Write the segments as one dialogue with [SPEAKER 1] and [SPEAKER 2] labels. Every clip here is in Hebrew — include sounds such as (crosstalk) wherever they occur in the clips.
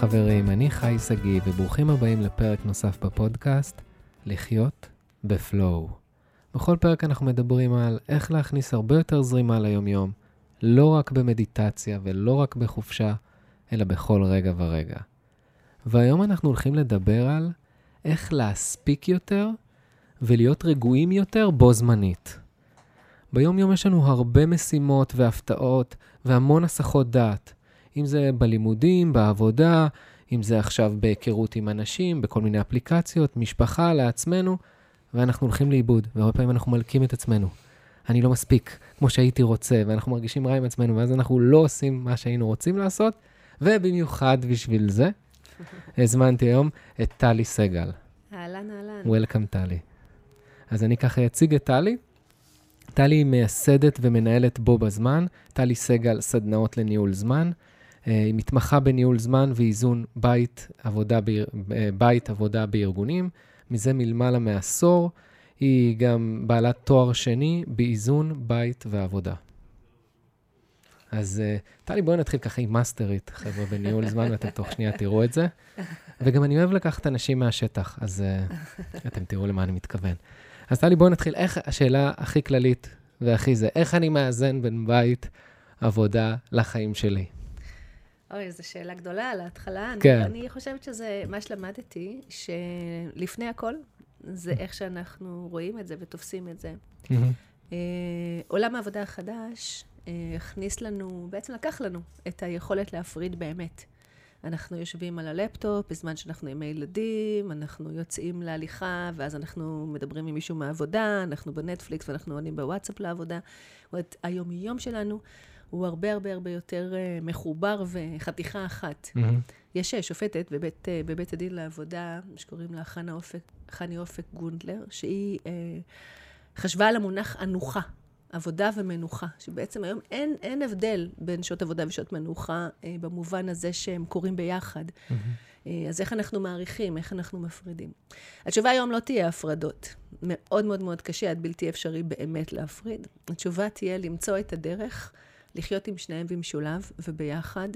[SPEAKER 1] חברים, אני חי שגיא, וברוכים הבאים לפרק נוסף בפודקאסט, לחיות בפלואו. בכל פרק אנחנו מדברים על איך להכניס הרבה יותר זרימה ליומיום, לא רק במדיטציה ולא רק בחופשה, אלא בכל רגע ורגע. והיום אנחנו הולכים לדבר על איך להספיק יותר ולהיות רגועים יותר בו זמנית. ביום-יום יש לנו הרבה משימות והפתעות והמון הסחות דעת. אם זה בלימודים, בעבודה, אם זה עכשיו בהיכרות עם אנשים, בכל מיני אפליקציות, משפחה, לעצמנו, ואנחנו הולכים לאיבוד, והרבה פעמים אנחנו מלקים את עצמנו. אני לא מספיק כמו שהייתי רוצה, ואנחנו מרגישים רע עם עצמנו, ואז אנחנו לא עושים מה שהיינו רוצים לעשות, ובמיוחד בשביל זה, (laughs) הזמנתי היום את טלי סגל.
[SPEAKER 2] אהלן, אהלן.
[SPEAKER 1] Welcome, טלי. אז אני ככה אציג את טלי. טלי היא מייסדת ומנהלת בו בזמן, טלי סגל, סדנאות לניהול זמן. אה, היא מתמחה בניהול זמן ואיזון בית, עבודה, ביר, אה, בית עבודה בארגונים. מזה מלמעלה מעשור. היא גם בעלת תואר שני באיזון בית ועבודה. אז אה, טלי, בואי נתחיל ככה עם מאסטרית, חבר'ה, בניהול זמן, ואתם תוך שנייה תראו את זה. וגם אני אוהב לקחת אנשים מהשטח, אז אתם תראו למה אני מתכוון. אז טלי, בואי נתחיל. איך, השאלה הכי כללית והכי זה, איך אני מאזן בין בית, עבודה, לחיים שלי?
[SPEAKER 2] אוי, זו שאלה גדולה על ההתחלה.
[SPEAKER 1] כן.
[SPEAKER 2] אני, אני חושבת שזה, מה שלמדתי, שלפני הכל, זה איך שאנחנו רואים את זה ותופסים את זה. אה, עולם העבודה החדש אה, הכניס לנו, בעצם לקח לנו את היכולת להפריד באמת. אנחנו יושבים על הלפטופ בזמן שאנחנו עם הילדים, אנחנו יוצאים להליכה, ואז אנחנו מדברים עם מישהו מהעבודה, אנחנו בנטפליקס ואנחנו עונים בוואטסאפ לעבודה. זאת אומרת, היום-יום שלנו הוא הרבה הרבה הרבה יותר uh, מחובר וחתיכה אחת. Mm-hmm. יש uh, שופטת בבית, uh, בבית הדין לעבודה, שקוראים לה חנה אופק, חני אופק גונדלר, שהיא uh, חשבה על המונח אנוחה. עבודה ומנוחה, שבעצם היום אין, אין הבדל בין שעות עבודה ושעות מנוחה, אה, במובן הזה שהם קורים ביחד. Mm-hmm. אה, אז איך אנחנו מעריכים, איך אנחנו מפרידים? התשובה היום לא תהיה הפרדות. מאוד מאוד מאוד קשה, עד בלתי אפשרי באמת להפריד. התשובה תהיה למצוא את הדרך, לחיות עם שניהם במשולב וביחד,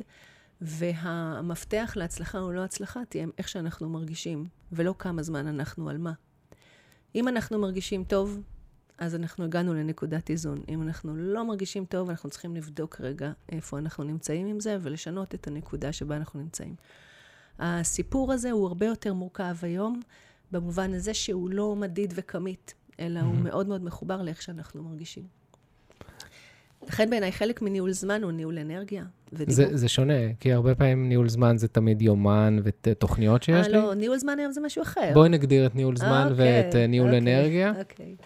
[SPEAKER 2] והמפתח להצלחה או לא הצלחה תהיה איך שאנחנו מרגישים, ולא כמה זמן אנחנו על מה. אם אנחנו מרגישים טוב, אז אנחנו הגענו לנקודת איזון. אם אנחנו לא מרגישים טוב, אנחנו צריכים לבדוק רגע איפה אנחנו נמצאים עם זה, ולשנות את הנקודה שבה אנחנו נמצאים. הסיפור הזה הוא הרבה יותר מורכב היום, במובן הזה שהוא לא מדיד וכמית, אלא mm-hmm. הוא מאוד מאוד מחובר לאיך שאנחנו מרגישים. לכן בעיניי חלק מניהול זמן הוא ניהול אנרגיה.
[SPEAKER 1] זה, זה שונה, כי הרבה פעמים ניהול זמן זה תמיד יומן ותוכניות שיש 아, לי.
[SPEAKER 2] אה, לא, ניהול זמן היום זה משהו אחר.
[SPEAKER 1] בואי נגדיר את ניהול זמן okay, ואת אה, ניהול okay, אנרגיה.
[SPEAKER 2] אוקיי.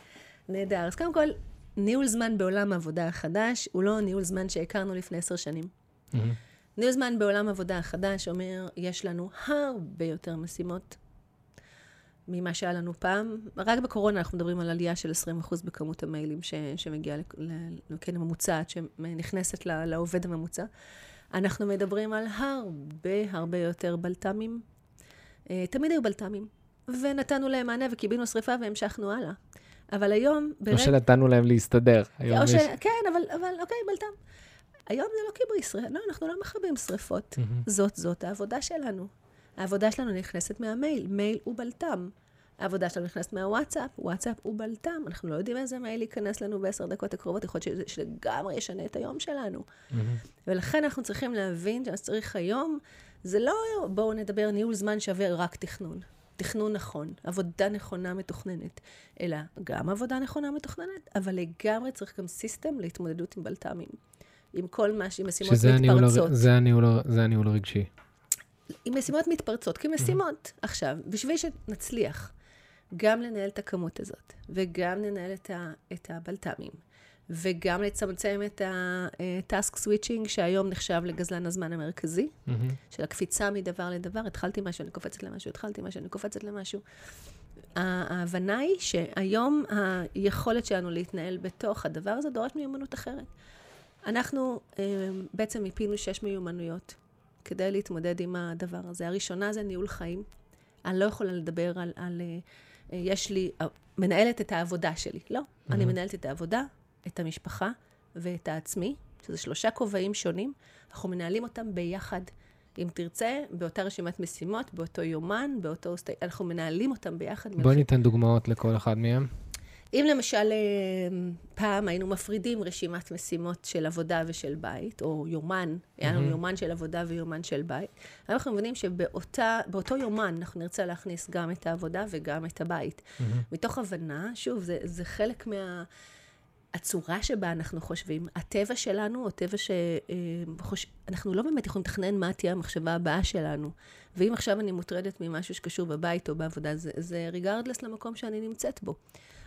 [SPEAKER 2] נהדר. אז קודם כל, ניהול זמן בעולם העבודה החדש הוא לא ניהול זמן שהכרנו לפני עשר שנים. Mm-hmm. ניהול זמן בעולם העבודה החדש אומר, יש לנו הרבה יותר משימות ממה שהיה לנו פעם. רק בקורונה אנחנו מדברים על עלייה של 20% בכמות המיילים ש, שמגיעה כן, הממוצעת, שנכנסת לעובד הממוצע. אנחנו מדברים על הרבה הרבה יותר בלת"מים. אה, תמיד היו בלת"מים. ונתנו להם מענה וקיבינו שריפה והמשכנו הלאה. אבל היום...
[SPEAKER 1] ברגע... או שנתנו להם להסתדר.
[SPEAKER 2] או ש... יש... כן, אבל, אבל אוקיי, בלטם. היום זה לא כיבוי שרפות, לא, אנחנו לא מכבים שרפות. Mm-hmm. זאת, זאת העבודה שלנו. העבודה שלנו נכנסת מהמייל, מייל הוא בלטם. העבודה שלנו נכנסת מהוואטסאפ, וואטסאפ הוא בלטם. אנחנו לא יודעים איזה מייל ייכנס לנו בעשר דקות הקרובות, יכול להיות שלגמרי ישנה את היום שלנו. Mm-hmm. ולכן אנחנו צריכים להבין שמה שצריך היום, זה לא בואו נדבר ניהול זמן שווה רק תכנון. תכנון נכון, עבודה נכונה מתוכננת, אלא גם עבודה נכונה מתוכננת, אבל לגמרי צריך גם סיסטם להתמודדות עם בלת"מים. עם כל מה, עם משימות מתפרצות.
[SPEAKER 1] הניהול, זה, הניהול, זה הניהול הרגשי.
[SPEAKER 2] משימות מתפרצות, כמשימות. Mm-hmm. עכשיו, בשביל שנצליח גם לנהל את הכמות הזאת, וגם לנהל את, ה, את הבלת"מים, וגם לצמצם את ה-task switching, שהיום נחשב לגזלן הזמן המרכזי, mm-hmm. של הקפיצה מדבר לדבר. התחלתי משהו, אני קופצת למשהו, התחלתי משהו, אני קופצת למשהו. ההבנה היא שהיום היכולת שלנו להתנהל בתוך הדבר הזה דורש מיומנות אחרת. אנחנו אה, בעצם מיפינו שש מיומנויות כדי להתמודד עם הדבר הזה. הראשונה זה ניהול חיים. אני לא יכולה לדבר על, על אה, יש לי, אה, מנהלת את העבודה שלי. לא, mm-hmm. אני מנהלת את העבודה, את המשפחה ואת העצמי, שזה שלושה כובעים שונים, אנחנו מנהלים אותם ביחד אם תרצה, באותה רשימת משימות, באותו יומן, באותו... אנחנו מנהלים אותם ביחד.
[SPEAKER 1] בואי ניתן דוגמאות לכל אחד מהם.
[SPEAKER 2] אם למשל אה, פעם היינו מפרידים רשימת משימות של עבודה ושל בית, או יומן. היה לנו יומן של עבודה ויומן של בית, היום אנחנו מבינים שבאותו יומן אנחנו נרצה להכניס גם את העבודה וגם את הבית. מתוך הבנה, שוב, זה, זה חלק מה... הצורה שבה אנחנו חושבים, הטבע שלנו, או טבע שאנחנו אה, לא באמת יכולים לתכנן מה תהיה המחשבה הבאה שלנו. ואם עכשיו אני מוטרדת ממשהו שקשור בבית או בעבודה, זה, זה ריגרדלס למקום שאני נמצאת בו.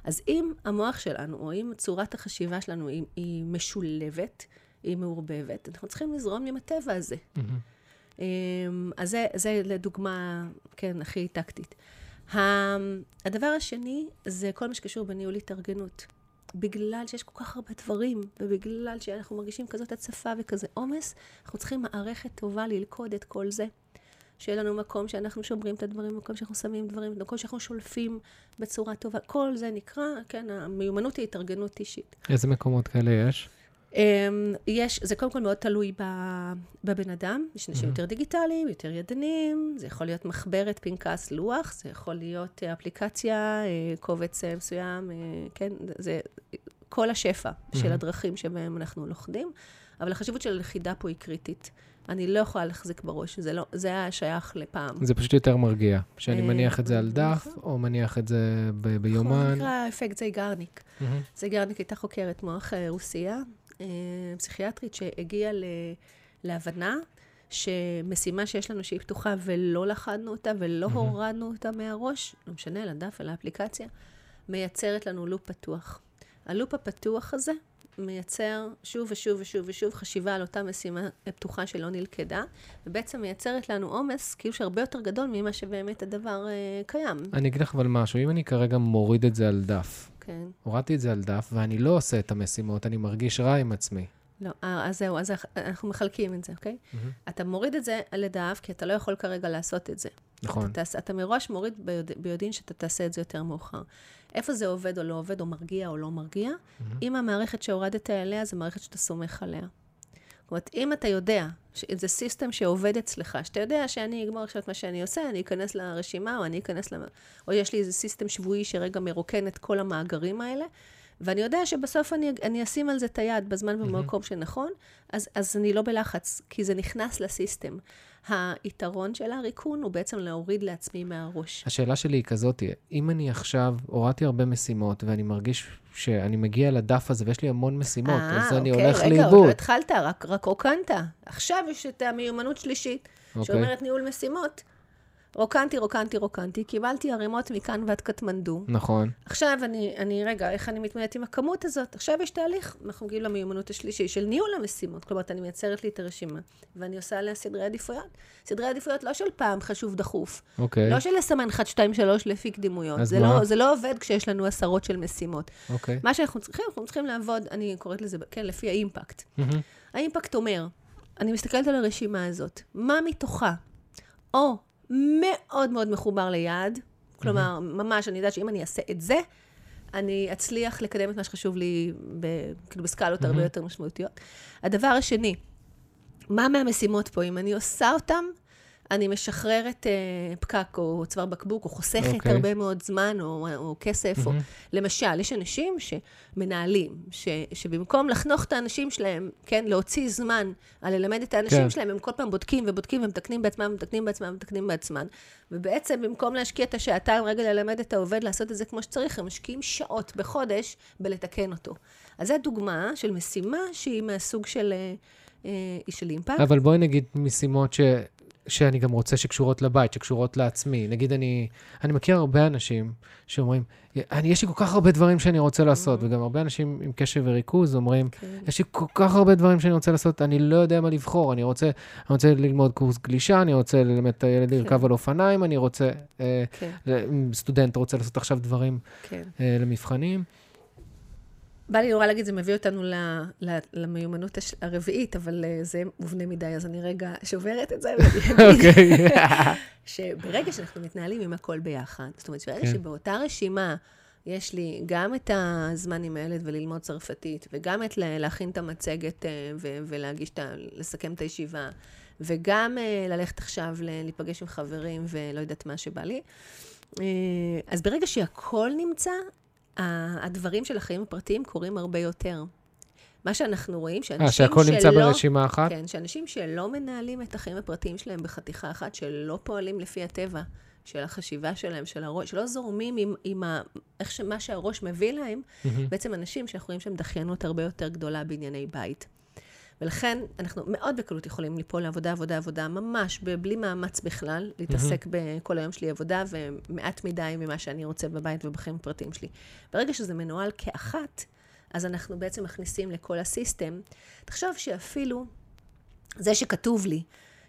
[SPEAKER 2] אז אם המוח שלנו, או אם צורת החשיבה שלנו היא, היא משולבת, היא מעורבבת, אנחנו צריכים לזרום עם הטבע הזה. Mm-hmm. אז זה, זה לדוגמה, כן, הכי טקטית. הדבר השני זה כל מה שקשור בניהול התארגנות. בגלל שיש כל כך הרבה דברים, ובגלל שאנחנו מרגישים כזאת הצפה וכזה עומס, אנחנו צריכים מערכת טובה ללכוד את כל זה. שיהיה לנו מקום שאנחנו שומרים את הדברים, מקום שאנחנו שמים דברים, מקום שאנחנו שולפים בצורה טובה. כל זה נקרא, כן, המיומנות היא התארגנות אישית.
[SPEAKER 1] איזה מקומות כאלה יש?
[SPEAKER 2] אמ, יש, זה קודם כל מאוד תלוי בבן אדם. יש אנשים mm-hmm. יותר דיגיטליים, יותר ידניים, זה יכול להיות מחברת, פנקס, לוח, זה יכול להיות אה, אפליקציה, אה, קובץ אה, מסוים, כן, זה כל השפע mm-hmm. של הדרכים שבהם אנחנו לוכדים, אבל החשיבות של הלכידה פה היא קריטית. אני לא יכולה להחזיק בראש, זה, לא, זה היה שייך לפעם.
[SPEAKER 1] זה פשוט יותר מרגיע, שאני מניח את זה על דף, נכון. או מניח את זה ב- ביומן. זה
[SPEAKER 2] נקרא אפקט זייגרניק. זייגרניק הייתה חוקרת מוח רוסיה, אה, פסיכיאטרית שהגיעה להבנה שמשימה שיש לנו שהיא פתוחה ולא לחדנו אותה ולא. הורדנו אותה מהראש, לא משנה, לדף, לאפליקציה, מייצרת לנו לופ פתוח. הלופ הפתוח הזה מייצר שוב ושוב ושוב ושוב חשיבה על אותה משימה פתוחה שלא נלכדה, ובעצם מייצרת לנו עומס, כאילו שהרבה יותר גדול ממה שבאמת הדבר אה, קיים.
[SPEAKER 1] אני אגיד לך אבל משהו, אם אני כרגע מוריד את זה על דף, כן. הורדתי את זה על דף, ואני לא עושה את המשימות, אני מרגיש רע עם עצמי.
[SPEAKER 2] לא, אה, אז זהו, אז אנחנו מחלקים את זה, אוקיי? Mm-hmm. אתה מוריד את זה לדף, כי אתה לא יכול כרגע לעשות את זה.
[SPEAKER 1] נכון.
[SPEAKER 2] אתה, אתה מראש מוריד ביוד, ביודעין שאתה תעשה את זה יותר מאוחר. איפה זה עובד או לא עובד, או מרגיע או לא מרגיע, mm-hmm. אם המערכת שהורדת אליה, זו מערכת שאתה סומך עליה. זאת אומרת, אם אתה יודע שזה system שעובד אצלך, שאתה יודע שאני אגמור עכשיו את מה שאני עושה, אני אכנס לרשימה, או אני אכנס ל... או יש לי איזה system שבועי שרגע מרוקן את כל המאגרים האלה, ואני יודע שבסוף אני, אני אשים על זה את היד בזמן ובמקום mm-hmm. שנכון, אז, אז אני לא בלחץ, כי זה נכנס ל system. היתרון של הריקון הוא בעצם להוריד לעצמי מהראש.
[SPEAKER 1] השאלה שלי היא כזאת, אם אני עכשיו הורדתי הרבה משימות ואני מרגיש שאני מגיע לדף הזה ויש לי המון משימות, 아, אז אני אוקיי, הולך לאיבוד. רגע, עוד
[SPEAKER 2] לא התחלת, רק, רק רוקנת. עכשיו יש את המיומנות שלישית, אוקיי. שאומרת ניהול משימות. רוקנתי, רוקנתי, רוקנתי, קיבלתי ערימות מכאן ועד קטמנדו.
[SPEAKER 1] נכון.
[SPEAKER 2] עכשיו אני, אני, רגע, איך אני מתמודדת עם הכמות הזאת? עכשיו יש תהליך, אנחנו מגיעים למיומנות השלישי של ניהול המשימות. כלומר, אני מייצרת לי את הרשימה, ואני עושה עליה סדרי עדיפויות. סדרי עדיפויות לא של פעם חשוב דחוף.
[SPEAKER 1] אוקיי.
[SPEAKER 2] לא של לסמן 1, 2, 3 לפי קדימויות. זה מה? לא, זה לא עובד כשיש לנו עשרות של משימות.
[SPEAKER 1] אוקיי.
[SPEAKER 2] מה שאנחנו צריכים, אנחנו צריכים לעבוד, אני קוראת לזה, כן, לפי האימפקט. Mm-hmm. האימפקט אומר, אני מסתכלת על הרשימה הזאת, מה מתוכה? או מאוד מאוד מחובר ליעד. כלומר, ממש, אני יודעת שאם אני אעשה את זה, אני אצליח לקדם את מה שחשוב לי, ב, כאילו בסקלות הרבה יותר משמעותיות. הדבר השני, מה מהמשימות פה? אם אני עושה אותן, אני משחררת uh, פקק או צוואר בקבוק, או חוסכת okay. אוקיי. הרבה מאוד זמן או, או כסף. Mm-hmm. או... למשל, יש אנשים שמנהלים, ש, שבמקום לחנוך את האנשים שלהם, כן, להוציא זמן על ללמד את האנשים כן. שלהם, הם כל פעם בודקים ובודקים ומתקנים בעצמם, ומתקנים בעצמם, ומתקנים בעצמם. ובעצם, במקום להשקיע את השעתיים רגע ללמד את העובד לעשות את זה כמו שצריך, הם משקיעים שעות בחודש בלתקן אותו. אז זו דוגמה של משימה שהיא מהסוג של... אה, אה של אימפקט.
[SPEAKER 1] אבל בואי נגיד משימות ש... שאני גם רוצה שקשורות לבית, שקשורות לעצמי. נגיד, אני, אני מכיר הרבה אנשים שאומרים, אני, יש לי כל כך הרבה דברים שאני רוצה לעשות, mm-hmm. וגם הרבה אנשים עם קשב וריכוז אומרים, okay. כן. יש לי כל כך הרבה דברים שאני רוצה לעשות, אני לא יודע מה לבחור, אני רוצה, אני רוצה ללמוד קורס גלישה, אני רוצה ללמד את okay. לרכב כן. על אופניים, אני רוצה, okay. אה, כן. סטודנט רוצה לעשות עכשיו דברים okay. אה, למבחנים.
[SPEAKER 2] בא לי נורא להגיד, זה מביא אותנו ל, ל, למיומנות הש, הרביעית, אבל uh, זה מובנה מדי, אז אני רגע שוברת את זה. (laughs) אוקיי. (laughs) שברגע שאנחנו מתנהלים עם הכל ביחד, זאת אומרת, ברגע כן. שבאותה רשימה יש לי גם את הזמן עם הילד וללמוד צרפתית, וגם את להכין את המצגת uh, ו- ולהגיש את ה... לסכם את הישיבה, וגם אה, ללכת עכשיו להיפגש עם חברים ולא יודעת מה שבא לי. אה, אז ברגע שהכל נמצא, הדברים של החיים הפרטיים קורים הרבה יותר. מה שאנחנו רואים, שאנשים
[SPEAKER 1] 아, שהכל
[SPEAKER 2] שלא...
[SPEAKER 1] נמצא ברשימה אחת?
[SPEAKER 2] כן, שאנשים שלא מנהלים את החיים הפרטיים שלהם בחתיכה אחת, שלא פועלים לפי הטבע של החשיבה שלהם, של הראש, שלא זורמים עם, עם ה, איך שמה שהראש מביא להם, mm-hmm. בעצם אנשים שאנחנו רואים שהם דחיינות הרבה יותר גדולה בענייני בית. ולכן אנחנו מאוד בקלות יכולים ליפול לעבודה, עבודה, עבודה, ממש בלי מאמץ בכלל, להתעסק mm-hmm. בכל היום שלי עבודה, ומעט מדי ממה שאני רוצה בבית ובחיים הפרטיים שלי. ברגע שזה מנוהל כאחת, אז אנחנו בעצם מכניסים לכל הסיסטם. תחשוב שאפילו זה שכתוב לי,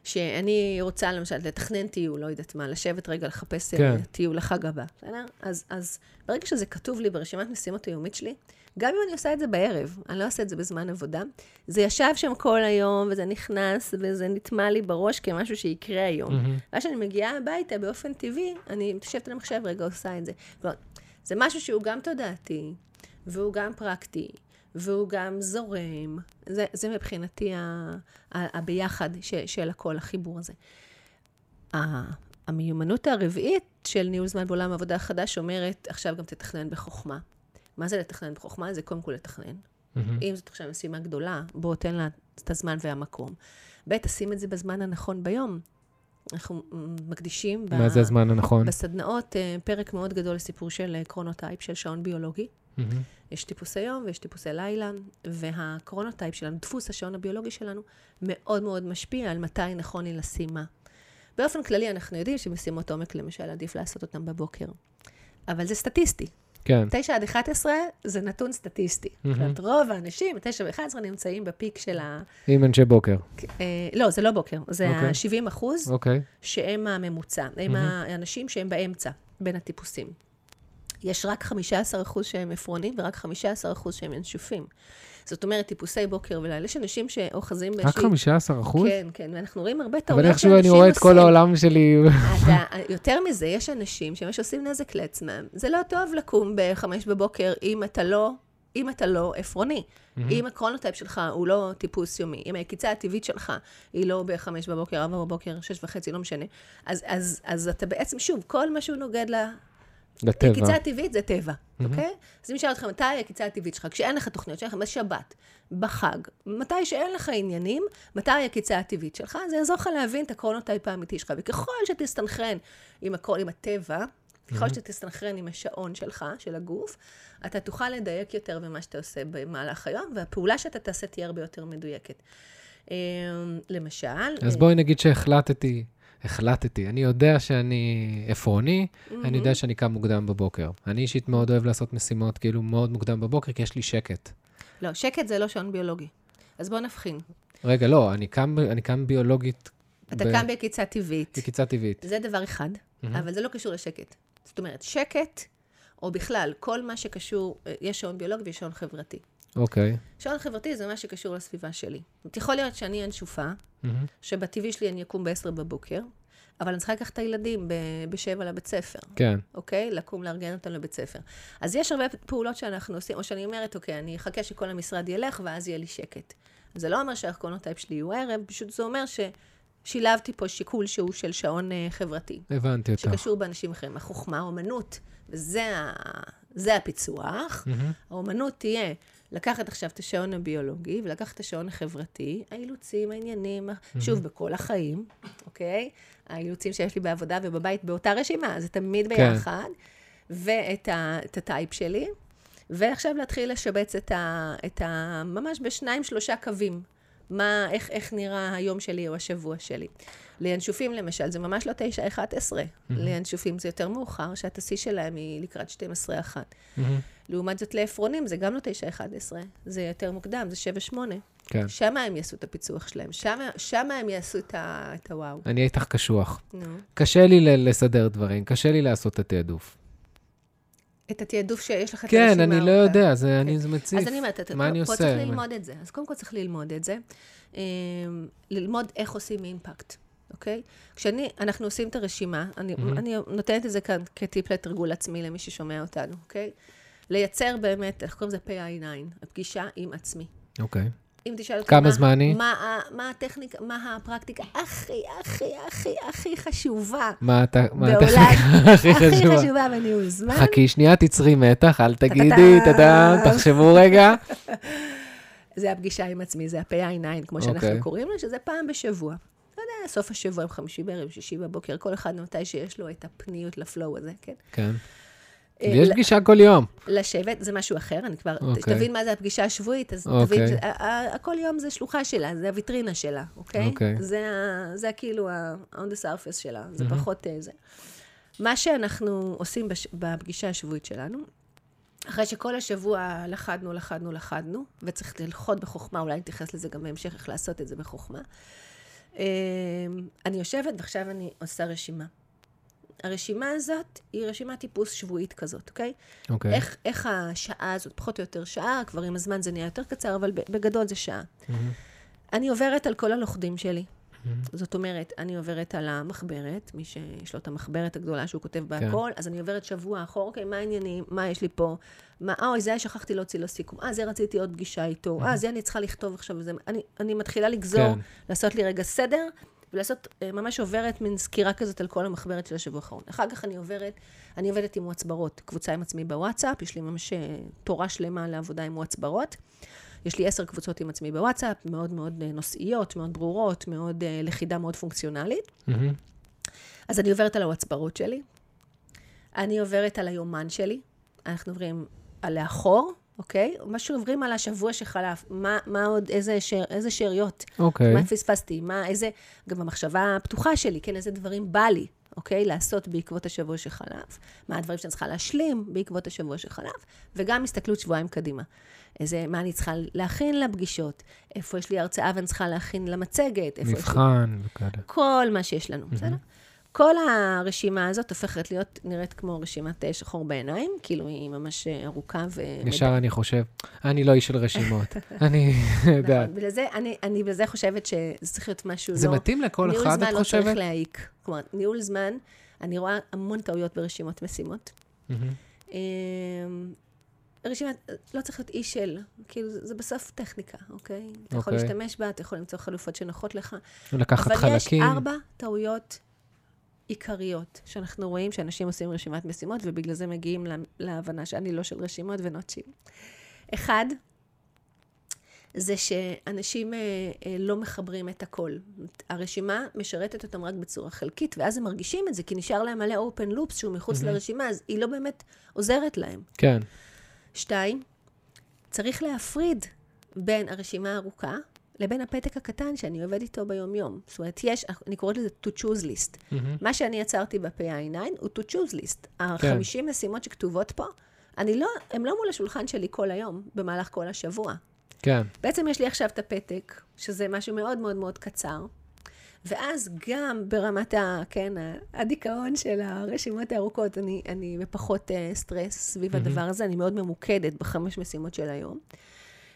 [SPEAKER 2] שאני רוצה למשל לתכנן טיול, לא יודעת מה, לשבת רגע לחפש אה, כן. טיול לחג הבא, בסדר? אז, אז ברגע שזה כתוב לי ברשימת משימות היומית שלי, גם אם אני עושה את זה בערב, אני לא עושה את זה בזמן עבודה, זה ישב שם כל היום, וזה נכנס, וזה נטמע לי בראש כמשהו שיקרה היום. Mm-hmm. ואז כשאני מגיעה הביתה, באופן טבעי, אני יושבת על המחשב רגע, עושה את זה. כלומר, זה משהו שהוא גם תודעתי, והוא גם פרקטי, והוא גם זורם. זה, זה מבחינתי ה, ה, הביחד ש, של הכל, החיבור הזה. המיומנות הרביעית של ניהול זמן בעולם העבודה החדש אומרת, עכשיו גם תתכנן בחוכמה. מה זה לתכנן בחוכמה? זה קודם כל לתכנן. Mm-hmm. אם זאת עכשיו משימה גדולה, בוא תן לה את הזמן והמקום. ב', תשים את זה בזמן הנכון ביום. אנחנו מקדישים...
[SPEAKER 1] מה ב... זה הזמן הנכון?
[SPEAKER 2] בסדנאות אה, פרק מאוד גדול לסיפור של chronotype, של שעון ביולוגי. Mm-hmm. יש טיפוסי יום ויש טיפוסי לילה, וה chronotype שלנו, דפוס השעון הביולוגי שלנו, מאוד מאוד משפיע על מתי נכון לי לשים מה. באופן כללי, אנחנו יודעים שמשימות עומק, למשל, עדיף לעשות אותן בבוקר. אבל זה סטטיסטי.
[SPEAKER 1] כן.
[SPEAKER 2] 9 עד 11 זה נתון סטטיסטי. Mm-hmm. זאת אומרת, רוב האנשים, 9 ו-11 נמצאים ב peak של ה...
[SPEAKER 1] עם אנשי בוקר.
[SPEAKER 2] אה, לא, זה לא בוקר, זה okay. ה-70 אחוז,
[SPEAKER 1] okay.
[SPEAKER 2] שהם הממוצע. הם mm-hmm. האנשים שהם באמצע, בין הטיפוסים. יש רק 15 אחוז שהם עפרונים ורק 15 אחוז שהם ינשופים. זאת אומרת, טיפוסי בוקר ולילה. יש אנשים שאוחזים
[SPEAKER 1] באיזושהי... רק 15 אחוז?
[SPEAKER 2] כן, כן, ואנחנו רואים הרבה טעויות
[SPEAKER 1] שאנשים עושים. אבל איכשהו אני רואה את כל העולם שלי.
[SPEAKER 2] אתה, יותר מזה, יש אנשים שממש עושים נזק לעצמם. זה לא טוב לקום ב-5 בבוקר אם אתה לא... אם אתה לא עפרוני, mm-hmm. אם ה chronotype שלך הוא לא טיפוס יומי, אם היקיצה הטבעית שלך היא לא ב-5 בבוקר, 4 בבוקר, 6 וחצי, לא משנה, אז, אז, אז אתה בעצם, שוב, כל מה שהוא נוגד
[SPEAKER 1] לטבע.
[SPEAKER 2] יקיצה טבעית זה טבע, אוקיי? Mm-hmm. אז אם אשאל אותך, מתי היקיצה הטבעית שלך? כשאין לך תוכניות, כשאין לך בשבת, בחג, מתי שאין לך עניינים, מתי היקיצה הטבעית שלך, זה יעזור לך להבין את ה chronotype האמיתי שלך. וככל שתסתנכרן עם, הכל, עם הטבע, ככל mm-hmm. שתסתנכרן עם השעון שלך, של הגוף, אתה תוכל לדייק יותר במה שאתה עושה במהלך היום, והפעולה שאתה תעשה תהיה הרבה יותר מדויקת. אמ, למשל...
[SPEAKER 1] אז בואי נגיד שהחלטתי החלטתי. אני יודע שאני עפרוני, mm-hmm. אני יודע שאני קם מוקדם בבוקר. אני אישית מאוד אוהב לעשות משימות כאילו מאוד מוקדם בבוקר, כי יש לי שקט.
[SPEAKER 2] לא, שקט זה לא שעון ביולוגי. אז בוא נבחין.
[SPEAKER 1] רגע, לא, אני קם, אני קם ביולוגית.
[SPEAKER 2] אתה ב... קם בקיצה טבעית.
[SPEAKER 1] בקיצה טבעית.
[SPEAKER 2] זה דבר אחד, mm-hmm. אבל זה לא קשור לשקט. זאת אומרת, שקט, או בכלל, כל מה שקשור, אה, יש שעון ביולוגי ויש שעון חברתי.
[SPEAKER 1] אוקיי. Okay.
[SPEAKER 2] שעון חברתי זה מה שקשור לסביבה שלי. יכול להיות שאני אנשופה, mm-hmm. שבטבעי שלי אני אקום ב-10 בבוקר, אבל אני צריכה לקחת את הילדים ב-7 לבית ספר.
[SPEAKER 1] כן.
[SPEAKER 2] אוקיי? לקום לארגן אותם לבית ספר. אז יש הרבה פעולות שאנחנו עושים, או שאני אומרת, אוקיי, אני אחכה שכל המשרד ילך, ואז יהיה לי שקט. זה לא אומר שה chronotype שלי יהיה ערב, פשוט זה אומר ש... שילבתי פה שיקול שהוא של שעון uh, חברתי.
[SPEAKER 1] הבנתי אותך.
[SPEAKER 2] שקשור באנשים אחרים. החוכמה, האומנות, וזה ה... זה הפיצוח. Mm-hmm. האומנות תהיה לקחת עכשיו את השעון הביולוגי ולקחת את השעון החברתי, האילוצים, העניינים. שוב, בכל החיים, אוקיי? האילוצים שיש לי בעבודה ובבית באותה רשימה, זה תמיד כן. ביחד, כן. ואת ה, ה type שלי, ועכשיו להתחיל לשבץ את ה... את ה ממש בשניים, שלושה קווים. מה, איך, איך נראה היום שלי או השבוע שלי. לינשופים למשל, זה ממש לא 9-11. Mm-hmm. לינשופים זה יותר מאוחר, שהתשיא שלהם היא לקראת 12-1. Mm-hmm. לעומת זאת לעפרונים, זה גם לא 9-11, זה יותר מוקדם, זה 7-8.
[SPEAKER 1] כן.
[SPEAKER 2] שם הם יעשו את הפיצוח שלהם, שם הם יעשו את, ה, את הוואו.
[SPEAKER 1] אני איתך קשוח. נו. קשה לי לסדר דברים, קשה לי לעשות את התעדוף.
[SPEAKER 2] את התעדוף שיש לך את
[SPEAKER 1] הרשימה. כן, אני לא יודע, זה. אני, זה מציף.
[SPEAKER 2] אז אני אומרת, מה אני עושה? פה צריך ללמוד את זה. אז קודם כל צריך ללמוד את זה. אמ, ללמוד איך עושים אימפקט, אוקיי? כשאני, אנחנו עושים את הרשימה, אני, mm-hmm. אני נותנת את זה כאן כטיפ לתרגול עצמי למי ששומע אותנו, אוקיי? לייצר באמת, איך קוראים לזה? PI9, הפגישה עם עצמי.
[SPEAKER 1] אוקיי.
[SPEAKER 2] אם תשאל אותי
[SPEAKER 1] כמה
[SPEAKER 2] מה,
[SPEAKER 1] זמני?
[SPEAKER 2] מה, מה הטכניקה, מה הפרקטיקה הכי, הכי, הכי, הכי חשובה
[SPEAKER 1] מה אתה- מה הטכניקה הכי (laughs)
[SPEAKER 2] הכי
[SPEAKER 1] חשובה?
[SPEAKER 2] חשובה בניהול זמן,
[SPEAKER 1] חכי שנייה, תצרי מתח, אל תגידי. טאטאם, תחשבו רגע. (laughs)
[SPEAKER 2] זה הפגישה עם עצמי, זה ה-PI9, כמו שאנחנו
[SPEAKER 1] אוקיי.
[SPEAKER 2] קוראים לו, שזה פעם בשבוע. סוף השבוע, חמישי בערב, שישי בבוקר, כל אחד מתי שיש לו את הפניות לפלואו הזה, כן?
[SPEAKER 1] כן.
[SPEAKER 2] אה,
[SPEAKER 1] יש פגישה כל יום.
[SPEAKER 2] לשבת, זה משהו אחר, אני כבר,
[SPEAKER 1] אוקיי.
[SPEAKER 2] תבין מה זה הפגישה השבועית, אז
[SPEAKER 1] אוקיי.
[SPEAKER 2] תבין, הכל יום זה שלוחה שלה, זה הוויטרינה שלה, אוקיי?
[SPEAKER 1] אוקיי.
[SPEAKER 2] זה זה כאילו ה-on the surface שלה, זה
[SPEAKER 1] מהמם.
[SPEAKER 2] פחות אה, זה. מה שאנחנו עושים בש- בפגישה השבועית שלנו, אחרי שכל השבוע לחדנו, לחדנו, לחדנו, וצריך ללחוד בחוכמה, אולי נתייחס לזה גם בהמשך, איך לעשות את זה בחוכמה. אה, אני יושבת ועכשיו אני עושה רשימה. הרשימה הזאת היא רשימת טיפוס שבועית כזאת, אוקיי?
[SPEAKER 1] אוקיי.
[SPEAKER 2] איך, איך השעה הזאת, פחות או יותר שעה, כבר עם הזמן זה נהיה יותר קצר, אבל בגדול זה שעה.
[SPEAKER 1] מהמם.
[SPEAKER 2] אני עוברת על כל הלוכדים שלי.
[SPEAKER 1] מהמם.
[SPEAKER 2] זאת אומרת, אני עוברת על המחברת, מי שיש לו את המחברת הגדולה שהוא כותב בה
[SPEAKER 1] כן.
[SPEAKER 2] הכל, אז אני עוברת שבוע אחורה, אוקיי, מה העניינים, מה יש לי פה, מה, אוי, זה שכחתי להוציא לו סיכום, אה, זה רציתי עוד פגישה איתו, אה, זה אני צריכה לכתוב עכשיו, זה, אני, אני מתחילה לגזור,
[SPEAKER 1] כן.
[SPEAKER 2] לעשות לי רגע סדר, ולעשות, אה, ממש עוברת מין סקירה כזאת על כל המחברת של השבוע האחרון. אחר כך אני עוברת, אני עובדת עם מועצברות, קבוצה עם עצמי בוואטסאפ, יש לי ממש אה, תורה שלמה לעבודה עם מועצברות. יש לי עשר קבוצות עם עצמי בוואטסאפ, מאוד מאוד אה, נושאיות, מאוד ברורות, מאוד אה, לכידה מאוד פונקציונלית.
[SPEAKER 1] מהמם.
[SPEAKER 2] אז אני עוברת על הוואטסברות שלי, אני עוברת על היומן שלי, אנחנו עוברים על לאחור, אוקיי? משהו עוברים על השבוע שחלף, מה, מה עוד, איזה, שאר, איזה שאריות,
[SPEAKER 1] אוקיי.
[SPEAKER 2] מה פספסתי, מה, איזה, גם המחשבה הפתוחה שלי, כן, איזה דברים בא לי, אוקיי? לעשות בעקבות השבוע שחלף, מה הדברים שאני צריכה להשלים בעקבות השבוע שחלף, וגם הסתכלות שבועיים קדימה. איזה, מה אני צריכה להכין לפגישות, איפה יש לי הרצאה ואני צריכה להכין למצגת, איפה יש לי...
[SPEAKER 1] מבחן וכאלה.
[SPEAKER 2] כל מה שיש לנו, בסדר? כל הרשימה הזאת הופכת להיות, נראית כמו רשימת אה, שחור בעיניים, כאילו היא ממש אה, ארוכה ו...
[SPEAKER 1] ישר אני חושב, אני לא איש של רשימות. (laughs) אני יודעת.
[SPEAKER 2] נכון, בגלל זה, אני, אני בגלל זה חושבת שזה צריך להיות משהו
[SPEAKER 1] זה
[SPEAKER 2] לא...
[SPEAKER 1] מתאים לכל
[SPEAKER 2] ניהול
[SPEAKER 1] אחד,
[SPEAKER 2] זמן
[SPEAKER 1] את
[SPEAKER 2] לא צריך
[SPEAKER 1] חושבת?
[SPEAKER 2] להעיק. כלומר, ניהול זמן, אני רואה המון טעויות ברשימות משימות. אמ, רשימת, לא צריך להיות איש של, כאילו, זה, זה בסוף טכניקה, אוקיי? אתה יכול
[SPEAKER 1] אוקיי.
[SPEAKER 2] להשתמש בה, אתה יכול למצוא חלופות שנוחות לך.
[SPEAKER 1] לקחת
[SPEAKER 2] אבל
[SPEAKER 1] חלקים.
[SPEAKER 2] יש ארבע טעויות עיקריות שאנחנו רואים שאנשים עושים רשימת משימות, ובגלל זה מגיעים לה- להבנה שאני לא של רשימות ונוטשים. אחד, זה שאנשים אה, אה, לא מחברים את הכל. הרשימה משרתת אותם רק בצורה חלקית, ואז הם מרגישים את זה, כי נשאר להם מלא open loops שהוא מחוץ לרשימה, אז היא לא באמת עוזרת להם.
[SPEAKER 1] כן.
[SPEAKER 2] שתיים, צריך להפריד בין הרשימה הארוכה לבין הפתק הקטן שאני עובד איתו ביום-יום. זאת אומרת, יש, אני קוראת לזה to choose list.
[SPEAKER 1] מהמם.
[SPEAKER 2] מה שאני יצרתי ב-PI9 הוא to choose list.
[SPEAKER 1] כן.
[SPEAKER 2] ה-50 משימות שכתובות פה, אני לא, הן לא מול השולחן שלי כל היום, במהלך כל השבוע.
[SPEAKER 1] כן.
[SPEAKER 2] בעצם יש לי עכשיו את הפתק, שזה משהו מאוד מאוד מאוד קצר, ואז גם ברמת ה... כן, הדיכאון של הרשימות הארוכות, אני, אני בפחות uh, סטרס סביב
[SPEAKER 1] מהמם.
[SPEAKER 2] הדבר הזה, אני מאוד ממוקדת בחמש משימות של היום.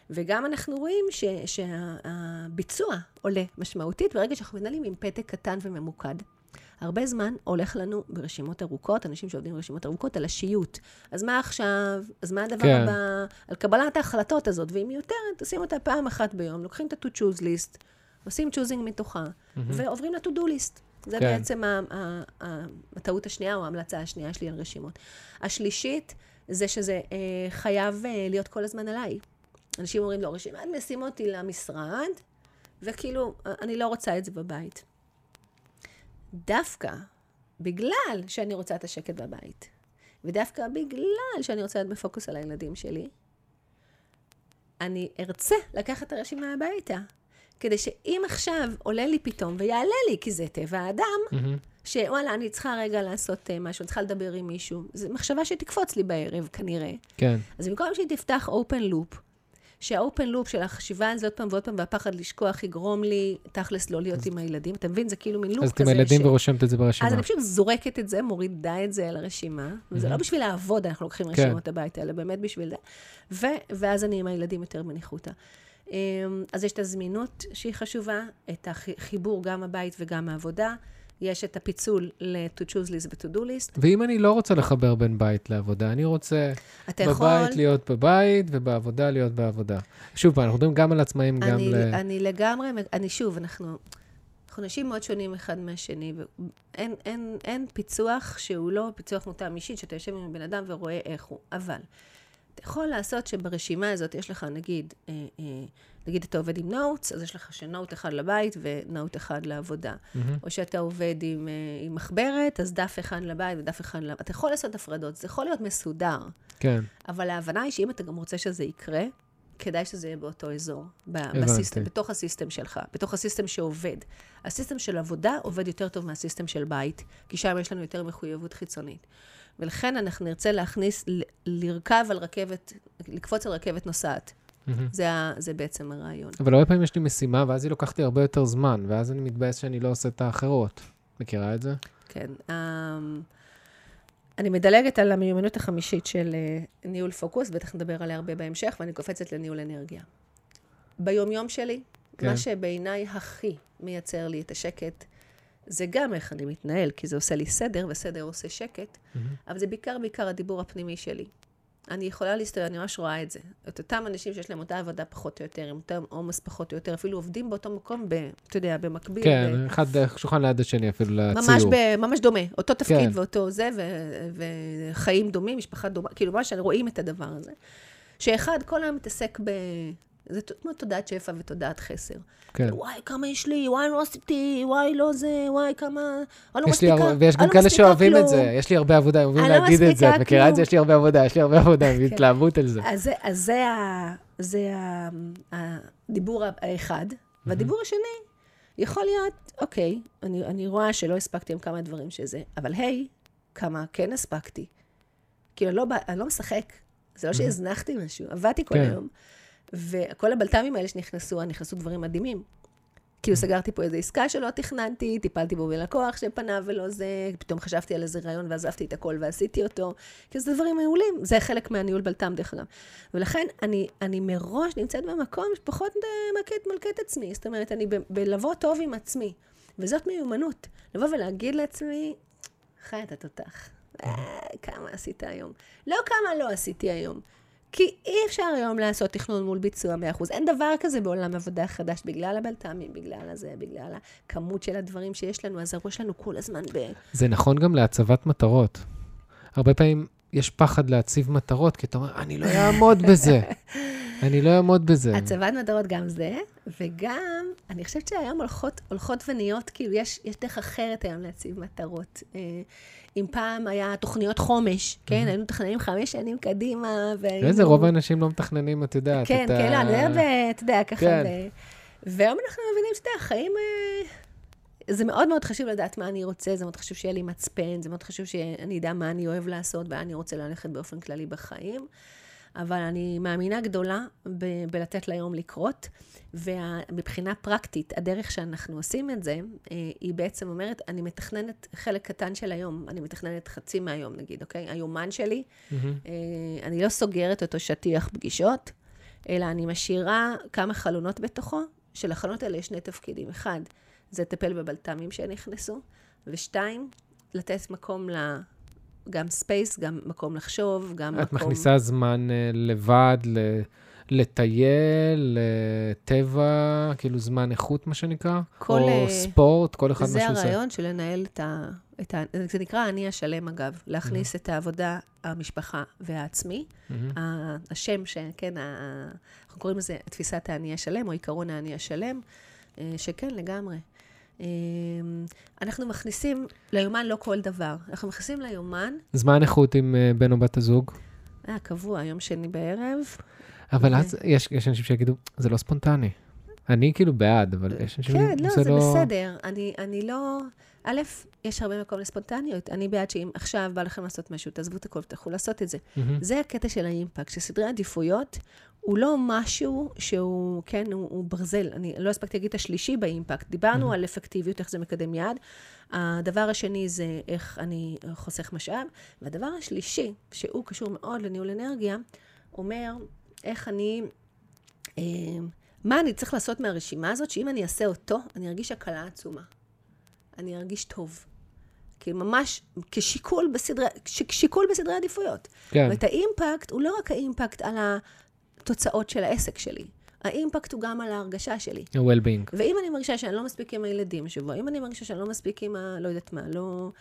[SPEAKER 2] וגם אנחנו רואים ש, שהביצוע עולה משמעותית ברגע שאנחנו מנהלים עם פתק קטן וממוקד. הרבה זמן הולך לנו ברשימות ארוכות, אנשים שעובדים ברשימות ארוכות, על השיוט. אז מה עכשיו? אז מה הדבר
[SPEAKER 1] כן.
[SPEAKER 2] הבא? על קבלת ההחלטות הזאת, והיא מיותרת, עושים אותה פעם אחת ביום, לוקחים את ה-to choose list, עושים choosing מתוכה, ועוברים ל-to do list. זה
[SPEAKER 1] כן.
[SPEAKER 2] בעצם הטעות השנייה, או ההמלצה השנייה שלי על רשימות. השלישית, זה שזה אה, חייב אה, להיות כל הזמן עליי. אנשים אומרים, לא, רשימת משימות היא למשרד, וכאילו, אני לא רוצה את זה בבית. דווקא בגלל שאני רוצה את השקט בבית, ודווקא בגלל שאני רוצה להיות בפוקוס על הילדים שלי, אני ארצה לקחת את הרשימה הביתה. כדי שאם עכשיו עולה לי פתאום ויעלה לי, כי זה טבע האדם,
[SPEAKER 1] מהמם.
[SPEAKER 2] שוואלה, אני צריכה רגע לעשות אה, משהו, אני צריכה לדבר עם מישהו, זו מחשבה שתקפוץ לי בערב, כנראה.
[SPEAKER 1] כן.
[SPEAKER 2] אז במקום שהיא תפתח open loop, שהאופן לופ של החשיבה על זה עוד פעם ועוד פעם, והפחד לשכוח יגרום לי, תכלס, לא להיות עם הילדים. אתה מבין? זה כאילו מין לופ
[SPEAKER 1] אז
[SPEAKER 2] כזה.
[SPEAKER 1] את עם הילדים
[SPEAKER 2] ש-
[SPEAKER 1] ורושמת את זה ברשימה.
[SPEAKER 2] אז אני פשוט זורקת את זה, מורידה את זה על הרשימה. וזה לא בשביל לעבוד, אנחנו לוקחים
[SPEAKER 1] כן.
[SPEAKER 2] רשימות הביתה, אלא באמת בשביל זה. ו- ואז אני עם הילדים יותר בניחותא. אמ, אז יש את הזמינות שהיא חשובה, את החיבור גם הבית וגם העבודה. יש את הפיצול ל-to choose list ו-to do list.
[SPEAKER 1] ואם אני לא רוצה לחבר בין בית לעבודה, אני רוצה בבית
[SPEAKER 2] יכול...
[SPEAKER 1] להיות בבית ובעבודה להיות בעבודה. שוב פעם, אנחנו מדברים גם על עצמאים, גם
[SPEAKER 2] אני,
[SPEAKER 1] ל...
[SPEAKER 2] אני לגמרי, אני שוב, אנחנו, אנחנו אנשים מאוד שונים אחד מהשני, ואין אין, אין פיצוח שהוא לא פיצוח מותאם אישית, שאתה יושב עם בן אדם ורואה איך הוא. אבל, אתה יכול לעשות שברשימה הזאת יש לך, נגיד, אה, אה, נגיד אתה עובד עם נוטס, אז יש לך שנוט אחד לבית ונוט אחד לעבודה.
[SPEAKER 1] Mm-hmm.
[SPEAKER 2] או שאתה עובד עם, אה, עם מחברת, אז דף אחד לבית ודף אחד לבית. אתה יכול לעשות הפרדות, זה יכול להיות מסודר.
[SPEAKER 1] כן,
[SPEAKER 2] אבל ההבנה היא שאם אתה גם רוצה שזה יקרה, כדאי שזה יהיה באותו אזור. בסיסטם, בתוך הסיסטם שלך, בתוך הסיסטם שעובד. הסיסטם של עבודה עובד יותר טוב מהסיסטם של בית, כי שם יש לנו יותר מחויבות חיצונית. ולכן אנחנו נרצה להכניס, לרכב על רכבת, לקפוץ על רכבת נוסעת.
[SPEAKER 1] מהמם.
[SPEAKER 2] זה, זה בעצם הרעיון.
[SPEAKER 1] אבל הרבה פעמים יש לי משימה, ואז היא לוקחת לי הרבה יותר זמן, ואז אני מתבאס שאני לא עושה את האחרות. מכירה את זה?
[SPEAKER 2] כן. אמ, אני מדלגת על המיומנות החמישית של אה, ניהול פוקוס, בטח נדבר עליה הרבה בהמשך, ואני קופצת לניהול אנרגיה. ביומיום שלי,
[SPEAKER 1] כן.
[SPEAKER 2] מה שבעיניי הכי מייצר לי את השקט, זה גם איך אני מתנהל, כי זה עושה לי סדר, וסדר עושה שקט,
[SPEAKER 1] מהמם.
[SPEAKER 2] אבל זה בעיקר בעיקר הדיבור הפנימי שלי. אני יכולה להסתכל, אני ממש רואה את זה. את אותם אנשים שיש להם אותה עבודה פחות או יותר, עם אותם עומס פחות או יותר, אפילו עובדים באותו מקום, ב, אתה יודע, במקביל. ב-
[SPEAKER 1] כן, אחד שולחן ליד השני אפילו לציור.
[SPEAKER 2] ממש, ב, ממש דומה, אותו תפקיד
[SPEAKER 1] כן.
[SPEAKER 2] ואותו זה, ו, וחיים דומים, משפחה דומה, כאילו ממש רואים את הדבר הזה. שאחד כל היום מתעסק ב... זה כמו תודעת שפע ותודעת חסר.
[SPEAKER 1] כן.
[SPEAKER 2] וואי, כמה יש לי, וואי, לא עשיתי, וואי, לא זה, וואי, כמה... אני לא מספיקה,
[SPEAKER 1] הר- ויש גם
[SPEAKER 2] לא
[SPEAKER 1] כאלה שאוהבים את. זה, יש לי הרבה עבודה, אוהבים
[SPEAKER 2] לא
[SPEAKER 1] להגיד את זה, את מכירה את זה? יש לי הרבה עבודה, יש לי הרבה עבודה, (laughs) והתלהבות על זה.
[SPEAKER 2] אז זה, זה, הדיבור האחד. והדיבור השני יכול להיות, אוקיי, אני, אני רואה שלא הספקתי עם כמה דברים שזה, אבל היי, כמה כן הספקתי. כאילו, אני לא, אני לא משחק. זה לא שהזנחתי משהו, עבדתי כל
[SPEAKER 1] כן.
[SPEAKER 2] היום. וכל הבלת"מים האלה שנכנסו, נכנסו דברים מדהימים. כאילו סגרתי פה איזו עסקה שלא תכננתי, טיפלתי בו בלקוח שפנה ולא זה, פתאום חשבתי על איזה רעיון ועזבתי את הכל ועשיתי אותו. כאילו זה דברים מעולים, זה חלק מהניהול בלת"ם דרך אגב. ולכן אני, אני מראש נמצאת במקום שפחות מלכת, מלכת עצמי, זאת אומרת, אני ב- בלבוא טוב עם עצמי. וזאת מיומנות, לבוא ולהגיד לעצמי, חי אתה תותח, אה, כמה עשית היום. לא כמה לא עשיתי היום. כי אי אפשר היום לעשות תכנון מול ביצוע 100%. אין דבר כזה בעולם עבודה חדש, בגלל הבלת"מים, בגלל הזה, בגלל הכמות של הדברים שיש לנו, אז הראש שלנו כל הזמן ב...
[SPEAKER 1] זה נכון גם להצבת מטרות. הרבה פעמים יש פחד להציב מטרות, כי אתה אומר, אני לא אעמוד בזה. (laughs) אני לא אעמוד בזה.
[SPEAKER 2] הצבת מטרות גם זה, וגם, אני חושבת שהיום הולכות, הולכות ונהיות, כאילו, יש, יש דרך אחרת היום להציב מטרות. אה, אם פעם היה תוכניות חומש, כן? היינו מתכננים חמש שנים קדימה, והיינו...
[SPEAKER 1] איזה רוב האנשים לא מתכננים, את יודעת,
[SPEAKER 2] כן. כן, לא, אני מדברת, אתה יודע, ככה,
[SPEAKER 1] כן.
[SPEAKER 2] והיום אנחנו מבינים שאתה יודע, החיים... אה, זה מאוד מאוד חשוב לדעת מה אני רוצה, זה מאוד חשוב שיהיה לי מצפן, זה מאוד חשוב שאני אדע מה אני אוהב לעשות, ואני רוצה ללכת באופן כללי בחיים. אבל אני מאמינה גדולה ב- בלתת ליום לקרות, ומבחינה פרקטית, הדרך שאנחנו עושים את זה, אה, היא בעצם אומרת, אני מתכננת חלק קטן של היום, אני מתכננת חצי מהיום נגיד, אוקיי? היומן שלי. אה, אני לא סוגרת אותו שטיח פגישות, אלא אני משאירה כמה חלונות בתוכו, שלחלונות האלה יש שני תפקידים. אחד, זה לטפל בבלת"מים שנכנסו, ושתיים, לתת מקום ל... גם space, גם מקום לחשוב, גם
[SPEAKER 1] את
[SPEAKER 2] מקום...
[SPEAKER 1] מכניסה זמן אה, לבד, ל- לטייל, לטבע, כאילו זמן איכות, מה שנקרא?
[SPEAKER 2] כל,
[SPEAKER 1] או
[SPEAKER 2] אה,
[SPEAKER 1] ספורט, כל אחד מה
[SPEAKER 2] זה
[SPEAKER 1] שהוא עושה.
[SPEAKER 2] הרעיון של לנהל את ה... את ה... זה נקרא האני השלם, אגב. להכניס את העבודה, המשפחה והעצמי.
[SPEAKER 1] מהמם.
[SPEAKER 2] ה- השם, שכן, ה- אנחנו קוראים לזה תפיסת האני השלם, או עקרון האני השלם, אה, שכן, לגמרי. אה, אנחנו מכניסים ליומן לא כל דבר. אנחנו מכניסים ליומן,
[SPEAKER 1] זמן איכות עם אה, בן או בת הזוג.
[SPEAKER 2] אה, קבוע, יום שני בערב.
[SPEAKER 1] אבל אז יש, יש אנשים שיגידו, זה לא ספונטני. אני כאילו בעד, אבל יש אנשים
[SPEAKER 2] כן, לא, זה בסדר. אני, אני לא... א', יש הרבה מקום לספונטניות. אני בעד שאם עכשיו בא לכם לעשות משהו, תעזבו את הכל ותלכו לעשות את זה.
[SPEAKER 1] מהמם.
[SPEAKER 2] זה הקטע של האימפקט, שסדרי עדיפויות הוא לא משהו שהוא, כן, הוא, הוא ברזל. אני לא הספקתי להגיד את השלישי באימפקט. דיברנו
[SPEAKER 1] Mhm.
[SPEAKER 2] על אפקטיביות, איך זה מקדם יעד. הדבר השני זה איך אני חוסך משאב. והדבר השלישי, שהוא קשור מאוד לניהול אנרגיה, אומר איך אני... אה, מה אני צריך לעשות מהרשימה הזאת, שאם אני אעשה אותו, אני ארגיש הקלה עצומה. אני ארגיש טוב. כי ממש כשיקול בסדרי, שיקול בסדרי עדיפויות.
[SPEAKER 1] כן.
[SPEAKER 2] אומרת, האימפקט הוא לא רק האימפקט על התוצאות של העסק שלי, האימפקט הוא גם על ההרגשה שלי.
[SPEAKER 1] ה-well-being.
[SPEAKER 2] ואם אני מרגישה שאני לא מספיק עם הילדים שבוע, אם אני מרגישה שאני לא מספיק עם ה... לא יודעת מה, לא...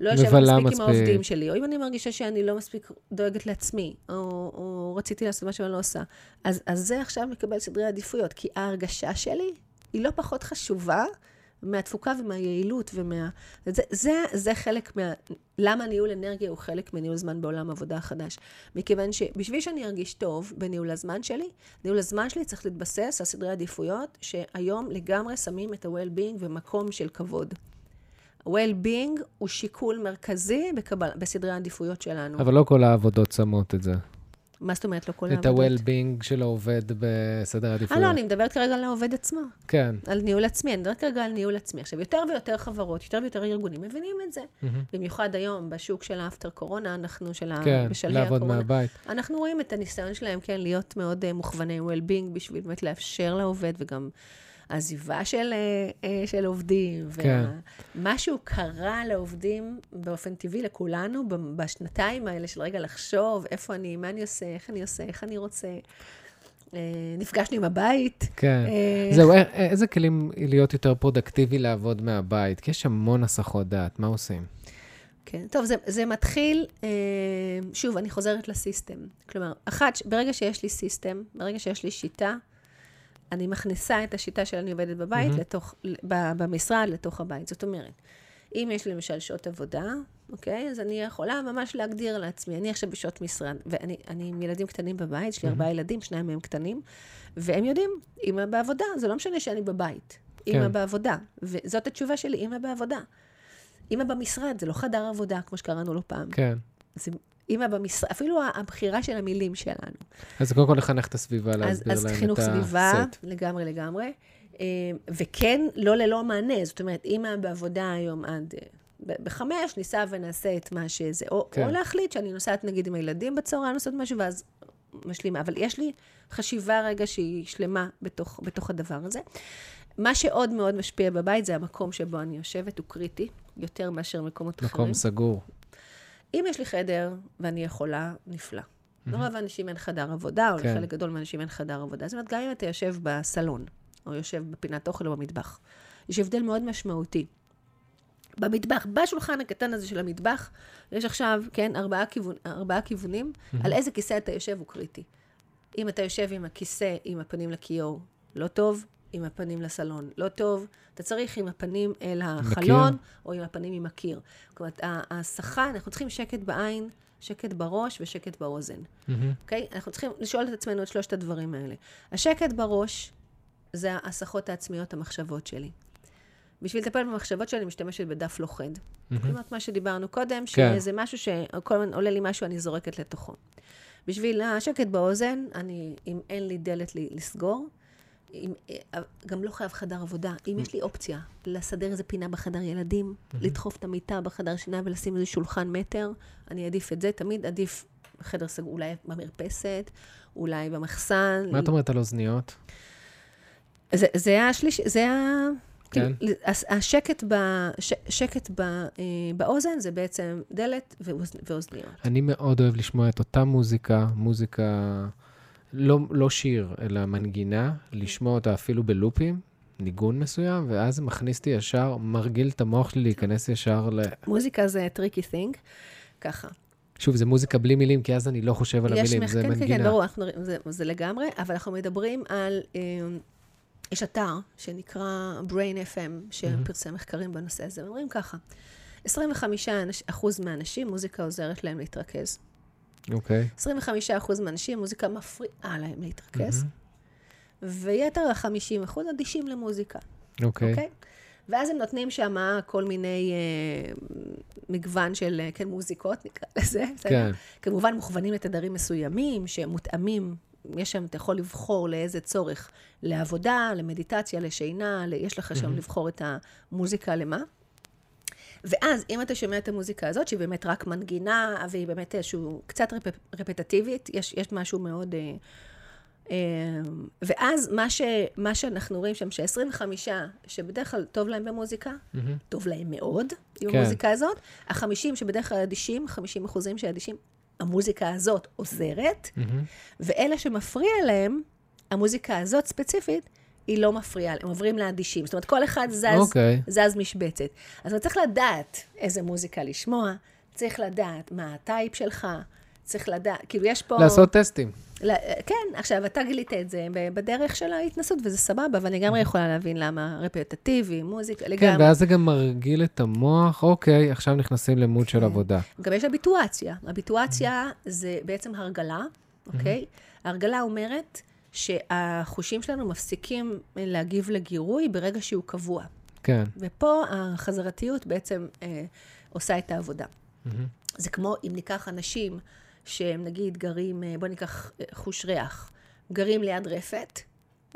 [SPEAKER 2] לא יושבת מספיק,
[SPEAKER 1] מספיק.
[SPEAKER 2] עם העובדים שלי, או אם אני מרגישה שאני לא מספיק דואגת לעצמי, או, או רציתי לעשות מה שאני לא עושה, אז, אז זה עכשיו מקבל סדרי עדיפויות, כי ההרגשה שלי היא לא פחות חשובה מהתפוקה ומהיעילות ומה... זה, זה, זה חלק מה... למה ניהול אנרגיה הוא חלק מניהול זמן בעולם עבודה החדש? מכיוון שבשביל שאני ארגיש טוב בניהול הזמן שלי, ניהול הזמן שלי צריך להתבסס על סדרי עדיפויות שהיום לגמרי שמים את ה-well-being במקום של כבוד. Well-being הוא שיקול מרכזי בקבל, בסדרי העדיפויות שלנו.
[SPEAKER 1] אבל לא כל העבודות שמות את זה.
[SPEAKER 2] מה זאת אומרת לא כל
[SPEAKER 1] את
[SPEAKER 2] העבודות?
[SPEAKER 1] ה-well-being של העובד בסדר
[SPEAKER 2] אה,
[SPEAKER 1] העדיפויות.
[SPEAKER 2] לא, אני מדברת כרגע על העובד עצמו,
[SPEAKER 1] כן.
[SPEAKER 2] על ניהול עצמי, אני מדברת כרגע על ניהול עצמי. עכשיו, יותר ויותר חברות, יותר ויותר ארגונים מבינים את זה.
[SPEAKER 1] מהמם.
[SPEAKER 2] במיוחד היום, בשוק של האפטר קורונה, אנחנו, של.
[SPEAKER 1] כן,
[SPEAKER 2] בשלהי
[SPEAKER 1] לעבוד
[SPEAKER 2] הקורונה,
[SPEAKER 1] מהבית.
[SPEAKER 2] אנחנו רואים את הניסיון שלהם, כן, להיות מאוד uh, מוכווני well-being, בשביל באמת לאפשר לעובד, וגם עזיבה של, אה, אה, של עובדים.
[SPEAKER 1] כן.
[SPEAKER 2] ומשהו קרה לעובדים באופן טבעי לכולנו, בשנתיים האלה של רגע לחשוב איפה אני, מה אני עושה, איך אני עושה, איך אני רוצה. אה, נפגשנו עם הבית.
[SPEAKER 1] כן.
[SPEAKER 2] אה,
[SPEAKER 1] זהו, איזה כלים להיות יותר פרודקטיבי לעבוד מהבית? כי יש המון הסחות דעת, מה עושים?
[SPEAKER 2] כן, טוב, זה, זה מתחיל, אה, שוב, אני חוזרת ל system. כלומר, אחת, ברגע שיש לי system, ברגע שיש לי שיטה, אני מכניסה את השיטה של אני עובדת בבית,
[SPEAKER 1] מהמם.
[SPEAKER 2] לתוך, ב- במשרד, לתוך הבית. זאת אומרת, אם יש לי למשל שעות עבודה, אוקיי? אז אני יכולה ממש להגדיר לעצמי, אני עכשיו בשעות משרד, ואני אני עם ילדים קטנים בבית, יש לי ארבעה ילדים, שניים מהם קטנים, והם יודעים, אמא בעבודה, זה לא משנה שאני בבית.
[SPEAKER 1] כן.
[SPEAKER 2] אמא בעבודה. וזאת התשובה שלי, אמא בעבודה. אמא במשרד, זה לא חדר עבודה, כמו שקראנו לו פעם.
[SPEAKER 1] כן.
[SPEAKER 2] זה אמא במשרד, אפילו הבחירה של המילים שלנו.
[SPEAKER 1] אז קודם כל לחנך את הסביבה,
[SPEAKER 2] אז,
[SPEAKER 1] להסביר
[SPEAKER 2] אז
[SPEAKER 1] להם את
[SPEAKER 2] חינוך סביבה,
[SPEAKER 1] הסט.
[SPEAKER 2] לגמרי לגמרי. אה, וכן, לא ללא מענה. זאת אומרת, אמא בעבודה היום עד אה, בחמש, ניסע ונעשה את מה שזה. או,
[SPEAKER 1] כן.
[SPEAKER 2] או להחליט שאני נוסעת נגיד עם הילדים בצהריים, לעשות משהו, ואז משלימה. אבל יש לי חשיבה רגע שהיא שלמה בתוך, בתוך הדבר הזה. מה שעוד מאוד משפיע בבית זה המקום שבו אני יושבת, הוא קריטי, יותר מאשר מקומות אחרים.
[SPEAKER 1] מקום סגור.
[SPEAKER 2] אם יש לי חדר ואני יכולה, נפלא. לרוב האנשים אין חדר עבודה, או
[SPEAKER 1] כן.
[SPEAKER 2] לחלק גדול מהאנשים אין חדר עבודה. זאת אומרת, גם אם אתה יושב בסלון, או יושב בפינת אוכל או במטבח, יש הבדל מאוד משמעותי. במטבח, בשולחן הקטן הזה של המטבח, יש עכשיו, כן, ארבעה, כיוון, ארבעה כיוונים, על איזה כיסא אתה יושב הוא קריטי. אם אתה יושב עם הכיסא עם הפנים לכיור, לא טוב, עם הפנים לסלון, לא טוב. אתה צריך עם הפנים אל החלון, או עם הפנים עם הקיר. ה- ההסחה, אנחנו צריכים שקט בעין, שקט בראש ושקט באוזן. אוקיי? אנחנו צריכים לשאול את עצמנו את שלושת הדברים האלה. השקט בראש זה ההסחות העצמיות, המחשבות שלי. בשביל לטפל במחשבות שלי, אני משתמשת בדף לוכד. כלומר, מה שדיברנו קודם,
[SPEAKER 1] כן.
[SPEAKER 2] שזה משהו שכל הזמן עולה לי משהו, אני זורקת לתוכו. בשביל השקט באוזן, אני, אם אין לי דלת לסגור, אם, אה, גם לא חייב חדר עבודה. אם יש לי אופציה לסדר איזה פינה בחדר ילדים, לדחוף את המיטה בחדר שינה ולשים איזה שולחן מטר, אני אעדיף את זה. תמיד עדיף חדר סגור, אולי במרפסת, אולי במחסן.
[SPEAKER 1] מה את אומרת על אוזניות?
[SPEAKER 2] זה, זה השליש, זה ה...
[SPEAKER 1] כן.
[SPEAKER 2] כאילו, השקט, ב, ש, שקט ב, אה, באוזן זה בעצם דלת ואוז, ואוזניות.
[SPEAKER 1] אני מאוד אוהב לשמוע את אותה מוזיקה, מוזיקה, לא, לא שיר, אלא מנגינה, לשמוע אותה אפילו בלופים, ניגון מסוים, ואז זה מכניס אותי ישר, מרגיל את המוח שלי להיכנס ישר ל...
[SPEAKER 2] מוזיקה זה tricky thing, ככה.
[SPEAKER 1] שוב, זה מוזיקה בלי מילים, כי אז אני לא חושב על המילים,
[SPEAKER 2] מח-
[SPEAKER 1] זה
[SPEAKER 2] כן,
[SPEAKER 1] מנגינה.
[SPEAKER 2] כן, כן, ברור, אנחנו, זה, זה לגמרי, אבל אנחנו מדברים על, אה, יש אתר שנקרא Brain FM, שפרסם מחקרים בנושא הזה, אומרים ככה, 25 אנש- אחוז מהאנשים, מוזיקה עוזרת להם להתרכז.
[SPEAKER 1] אוקיי.
[SPEAKER 2] 25 אחוז מהאנשים, מוזיקה מפריעה להם להתרכז. ויתר ה-50 אחוז אדישים למוזיקה,
[SPEAKER 1] אוקיי.
[SPEAKER 2] אוקיי? ואז הם נותנים שם כל מיני אה, מגוון של, אה, כן, מוזיקות, נקרא לזה? (laughs)
[SPEAKER 1] כן.
[SPEAKER 2] כמובן מוכוונים לתדרים מסוימים, שמותאמים, יש שם, אתה יכול לבחור לאיזה צורך, לעבודה, למדיטציה, לשינה, יש לך שם לבחור את המוזיקה למה. ואז, אם אתה שומע את המוזיקה הזאת, שהיא באמת רק מנגינה, והיא באמת איזשהו, קצת רפ, רפטטיבית, יש, יש משהו מאוד אה, ואז מה, ש, מה שאנחנו רואים שם, ש-25, שבדרך כלל טוב להם במוזיקה,
[SPEAKER 1] מהמם.
[SPEAKER 2] טוב להם מאוד עם
[SPEAKER 1] כן.
[SPEAKER 2] המוזיקה הזאת, ה-50 שבדרך כלל אדישים, 50 אחוזים של אדישים, המוזיקה הזאת עוזרת,
[SPEAKER 1] מהמם.
[SPEAKER 2] ואלה שמפריע להם, המוזיקה הזאת ספציפית, היא לא מפריעה, הם עוברים לאדישים. זאת אומרת, כל אחד זז,
[SPEAKER 1] אוקיי.
[SPEAKER 2] זז משבצת. אז אתה צריך לדעת איזה מוזיקה לשמוע, צריך לדעת מה הטייפ שלך, צריך לדעת, כאילו יש פה...
[SPEAKER 1] לעשות טסטים.
[SPEAKER 2] ל- כן, עכשיו, אתה גילית את זה בדרך של ההתנסות, וזה סבבה, אבל אני לגמרי יכולה להבין למה רפטטיבי, מוזיקה,
[SPEAKER 1] כן,
[SPEAKER 2] לגמרי.
[SPEAKER 1] ואז זה גם מרגיל את המוח, אוקיי, עכשיו נכנסים למוד של
[SPEAKER 2] כן.
[SPEAKER 1] עבודה.
[SPEAKER 2] גם יש הביטואציה. הביטואציה זה בעצם הרגלה, אוקיי? הרגלה אומרת שהחושים שלנו מפסיקים להגיב לגירוי ברגע שהוא קבוע.
[SPEAKER 1] כן.
[SPEAKER 2] ופה החזרתיות בעצם אה, עושה את העבודה.
[SPEAKER 1] מהמם.
[SPEAKER 2] זה כמו אם ניקח אנשים שהם נגיד גרים, אה, בוא ניקח אה, חוש ריח, גרים ליד רפת,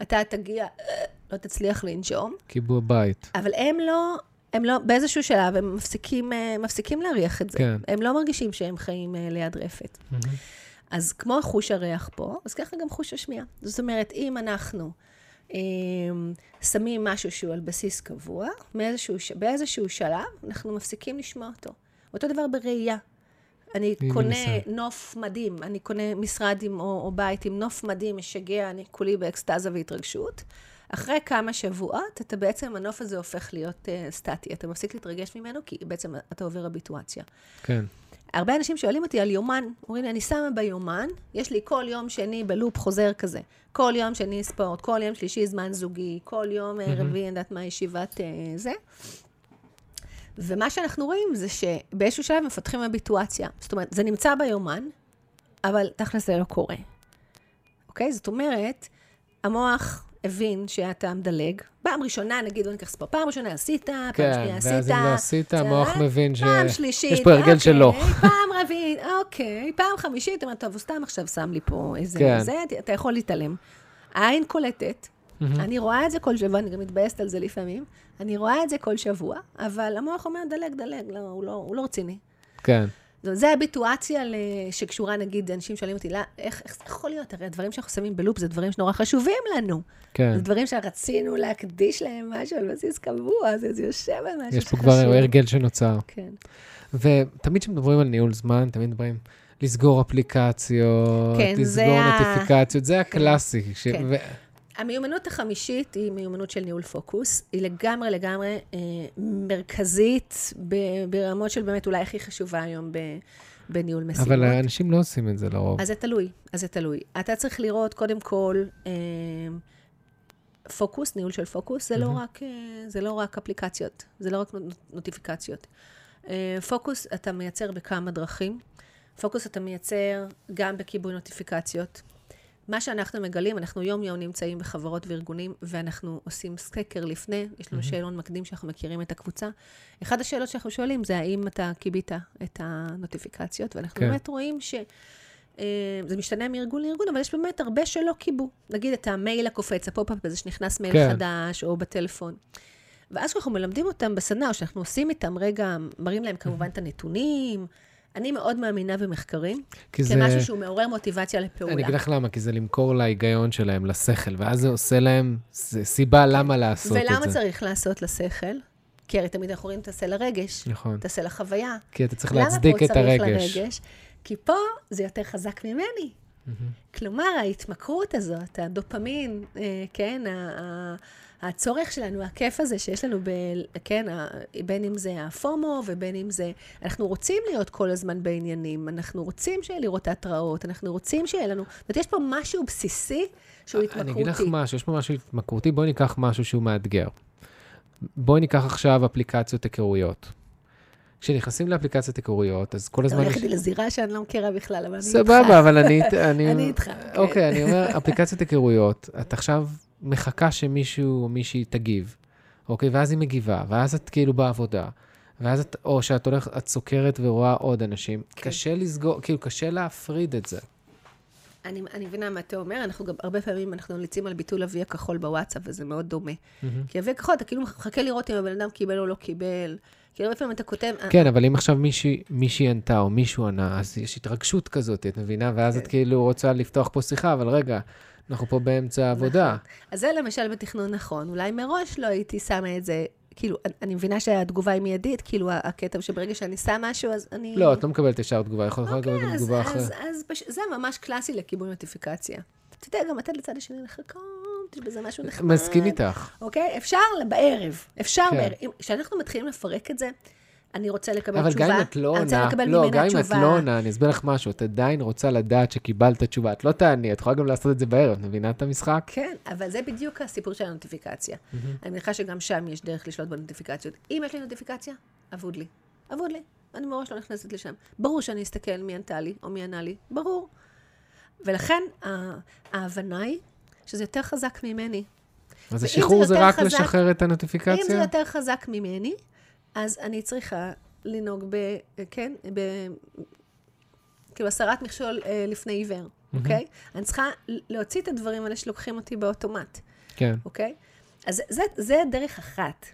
[SPEAKER 2] אתה תגיע, אה, לא תצליח לנשום,
[SPEAKER 1] קיבוע בית.
[SPEAKER 2] אבל הם לא, הם לא, באיזשהו שלב הם מפסיקים, אה, מפסיקים להריח את זה.
[SPEAKER 1] כן.
[SPEAKER 2] הם לא מרגישים שהם חיים אה, ליד רפת.
[SPEAKER 1] מהמם.
[SPEAKER 2] אז כמו חוש הריח פה, אז ככה גם חוש השמיעה. זאת אומרת, אם אנחנו אה, שמים משהו שהוא על בסיס קבוע, מאיזשהו, באיזשהו שלב אנחנו מפסיקים לשמוע אותו. אותו דבר בראייה. אני קונה
[SPEAKER 1] ניסיון.
[SPEAKER 2] נוף מדהים, אני קונה משרד עם, או, או בית עם נוף מדהים, משגע, אני כולי באקסטזה והתרגשות. אחרי כמה שבועות, אתה בעצם, הנוף הזה הופך להיות uh, סטטי. אתה מפסיק להתרגש ממנו, כי בעצם אתה עובר הביטואציה.
[SPEAKER 1] כן.
[SPEAKER 2] הרבה אנשים שואלים אותי על יומן, אומרים לי, אני שמה ביומן, יש לי כל יום שני בלופ חוזר כזה. כל יום שני ספורט, כל יום שלישי זמן זוגי, כל יום אה, רביעי, אני יודעת מה, ישיבת אה, זה. ומה שאנחנו רואים זה שבאיזשהו שלב מפתחים הביטואציה. זאת אומרת, זה נמצא ביומן, אבל תכל'ס זה לא קורה. אוקיי? זאת אומרת, המוח הבין שאתה מדלג. פעם ראשונה, נגיד, בוא ניקח ספורט, פעם ראשונה עשית, פעם
[SPEAKER 1] כן,
[SPEAKER 2] שנייה עשית.
[SPEAKER 1] ואז אם לא עשית, המוח מבין
[SPEAKER 2] פעם
[SPEAKER 1] ש-
[SPEAKER 2] שלישית,
[SPEAKER 1] יש פה הרגל
[SPEAKER 2] אוקיי,
[SPEAKER 1] שלו. (laughs)
[SPEAKER 2] פעם רביעית, אוקיי, פעם חמישית, אומר, טוב, הוא סתם עכשיו שם לי פה איזה...
[SPEAKER 1] כן.
[SPEAKER 2] זה, אתה יכול להתעלם. העין קולטת. אני רואה את זה כל שבוע, אני גם מתבאסת על זה לפעמים, אני רואה את זה כל שבוע, אבל המוח אומר, דלג, דלג, לא, הוא לא, הוא לא רציני.
[SPEAKER 1] כן.
[SPEAKER 2] זו- הביטואציה שקשורה, נגיד, אנשים שואלים אותי, "לא, איך, איך זה יכול להיות? הרי הדברים שאנחנו שמים בלופ זה דברים שנורא חשובים לנו.
[SPEAKER 1] כן.
[SPEAKER 2] זה דברים שרצינו להקדיש להם משהו על בסיס קבוע, זה, זה יושב על משהו
[SPEAKER 1] יש פה. כבר הרגל שנוצר.
[SPEAKER 2] כן.
[SPEAKER 1] ותמיד כשמדברים על ניהול זמן, תמיד מדברים לסגור אפליקציות,
[SPEAKER 2] כן,
[SPEAKER 1] לסגור
[SPEAKER 2] ה-
[SPEAKER 1] נוטיפיקציות, זה הקלאסי. ש-
[SPEAKER 2] כן.
[SPEAKER 1] ו-
[SPEAKER 2] המיומנות החמישית היא מיומנות של ניהול פוקוס. היא לגמרי לגמרי אה, מרכזית ב- ברמות של באמת אולי הכי חשובה היום ב, בניהול משימות.
[SPEAKER 1] אבל האנשים לא עושים את זה לרוב.
[SPEAKER 2] אז זה תלוי, אז זה תלוי. אתה צריך לראות קודם כל אה, פוקוס, ניהול של פוקוס, זה, לא
[SPEAKER 1] מהמם.
[SPEAKER 2] רק, אה, זה לא רק אפליקציות, זה לא רק נו- נוטיפיקציות. אה, פוקוס אתה מייצר בכמה דרכים. פוקוס אתה מייצר גם בכיבוי נוטיפיקציות. מה שאנחנו מגלים, אנחנו יום-יום נמצאים בחברות וארגונים, ואנחנו עושים סקר לפני, יש לנו שאלון מקדים שאנחנו מכירים את הקבוצה. אחת השאלות שאנחנו שואלים זה האם אתה כיבית את הנוטיפיקציות, ואנחנו
[SPEAKER 1] כן.
[SPEAKER 2] באמת רואים ש... אה, זה משתנה מארגון לארגון, אבל יש באמת הרבה שלא כיבו. נגיד את המייל הקופץ, ה pop-up הזה שנכנס מייל
[SPEAKER 1] כן.
[SPEAKER 2] חדש, או בטלפון. ואז כשאנחנו מלמדים אותם בסדנה, או שאנחנו עושים איתם רגע, מראים להם כמובן את הנתונים. אני מאוד מאמינה במחקרים,
[SPEAKER 1] כי זה...
[SPEAKER 2] כמשהו שהוא מעורר מוטיבציה לפעולה.
[SPEAKER 1] אני אגיד לך למה, כי זה למכור להיגיון שלהם, לשכל, ואז זה עושה להם זה סיבה למה לעשות את זה.
[SPEAKER 2] ולמה צריך לעשות לשכל? כי הרי תמיד אנחנו רואים תעשה לרגש,
[SPEAKER 1] נכון.
[SPEAKER 2] תעשה לחוויה.
[SPEAKER 1] כי אתה צריך
[SPEAKER 2] למה
[SPEAKER 1] להצדיק
[SPEAKER 2] פה
[SPEAKER 1] את
[SPEAKER 2] צריך
[SPEAKER 1] הרגש.
[SPEAKER 2] לרגש? כי פה זה יותר חזק ממני. כלומר, ההתמכרות הזאת, הדופמין, אה, כן, ה- ה- הצורך שלנו, הכיף הזה שיש לנו, ב, כן, בין אם זה הפומו ובין אם זה, אנחנו רוצים להיות כל הזמן בעניינים, אנחנו רוצים שיהיה לראות את ההתראות, אנחנו רוצים שיהיה לנו, זאת אומרת, יש פה משהו בסיסי שהוא התמכרותי.
[SPEAKER 1] אני אגיד לך משהו, יש פה משהו התמכרותי, בואי ניקח משהו שהוא מאתגר. בואי ניקח עכשיו אפליקציות היכרויות. כשנכנסים לאפליקציית היכרויות, אז כל הזמן...
[SPEAKER 2] אתה הולך איתי לזירה שאני לא מכירה בכלל, אבל אני איתך.
[SPEAKER 1] סבבה, אבל אני... (laughs) אני
[SPEAKER 2] איתך, כן.
[SPEAKER 1] אוקיי, אני אומר, אפליקציית היכרויות, את עכשיו מחכה שמישהו או מישהי תגיב, אוקיי? ואז היא מגיבה, ואז את כאילו בעבודה, ואז את, או שאת הולכת, את סוקרת ורואה עוד אנשים.
[SPEAKER 2] כן.
[SPEAKER 1] קשה לסגור, כאילו, קשה להפריד את זה.
[SPEAKER 2] אני, אני מבינה מה אתה אומר, אנחנו גם הרבה פעמים, אנחנו ממליצים על ביטול אבי הכחול בוואטסאפ, וזה מאוד דומה. כי אבי הכחול, אתה כאילו מחכה לראות אם הבן אדם קיבל או לא קיבל. כי הרבה פעמים אתה כותב...
[SPEAKER 1] כן, אבל אם עכשיו מישהי, מישהי ענתה או מישהו ענה, אז יש התרגשות כזאת, את מבינה? ואז את
[SPEAKER 2] כן.
[SPEAKER 1] כאילו רוצה לפתוח פה שיחה, אבל רגע, אנחנו פה באמצע העבודה.
[SPEAKER 2] נכון. אז זה למשל בתכנון נכון. אולי מראש לא הייתי שמה את זה, כאילו, אני- מבינה שהתגובה היא מיידית, כאילו, הקטע שברגע שאני שם משהו, אז אני...
[SPEAKER 1] לא, את לא מקבלת ישר תגובה, יכול יכול לקבל גם
[SPEAKER 2] אוקיי, אז,
[SPEAKER 1] תגובה
[SPEAKER 2] אז,
[SPEAKER 1] אחרת.
[SPEAKER 2] אז פש... זה ממש קלאסי לכיבוי נוטיפיקציה. אתה יודע, גם לתת לצד השני לחכות, יש בזה משהו נחמד.
[SPEAKER 1] מסכים איתך.
[SPEAKER 2] אוקיי? אפשר בערב, אפשר
[SPEAKER 1] כן.
[SPEAKER 2] בערב. כשאנחנו מתחילים לפרק את זה, אני רוצה לקבל
[SPEAKER 1] אבל
[SPEAKER 2] תשובה.
[SPEAKER 1] גם אם את לא עונה, לא, גם אם את. לא עונה, אני אסביר לך משהו, את עדיין רוצה לדעת שקיבלת תשובה. את לא תעני, את יכולה גם לעשות את זה בערב, את מבינה את המשחק?
[SPEAKER 2] כן, אבל זה בדיוק הסיפור של הנוטיפיקציה. אני מניחה שגם שם יש דרך לשלוט בנוטיפיקציות. אם יש לי נוטיפיקציה, אבוד לי. אבוד לי. אני מראש לא נכנסת לשם. ברור שאני אסתכל מי ענתה לי או מי ענה לי, ברור. ולכן ההבנה היא שזה יותר חזק ממני.
[SPEAKER 1] אז
[SPEAKER 2] זה
[SPEAKER 1] השחרור זה
[SPEAKER 2] יותר
[SPEAKER 1] רק
[SPEAKER 2] חזק-
[SPEAKER 1] לשחרר את
[SPEAKER 2] אם זה
[SPEAKER 1] הנוטיפיקציה?
[SPEAKER 2] יותר חזק ממני, אז אני צריכה לנהוג ב... כן? ב... כאילו הסרת מכשול אה, לפני עיוור, אוקיי? אני צריכה להוציא את הדברים האלה שלוקחים אותי באוטומט.
[SPEAKER 1] כן.
[SPEAKER 2] אוקיי? אז זה, זה, זה דרך אחת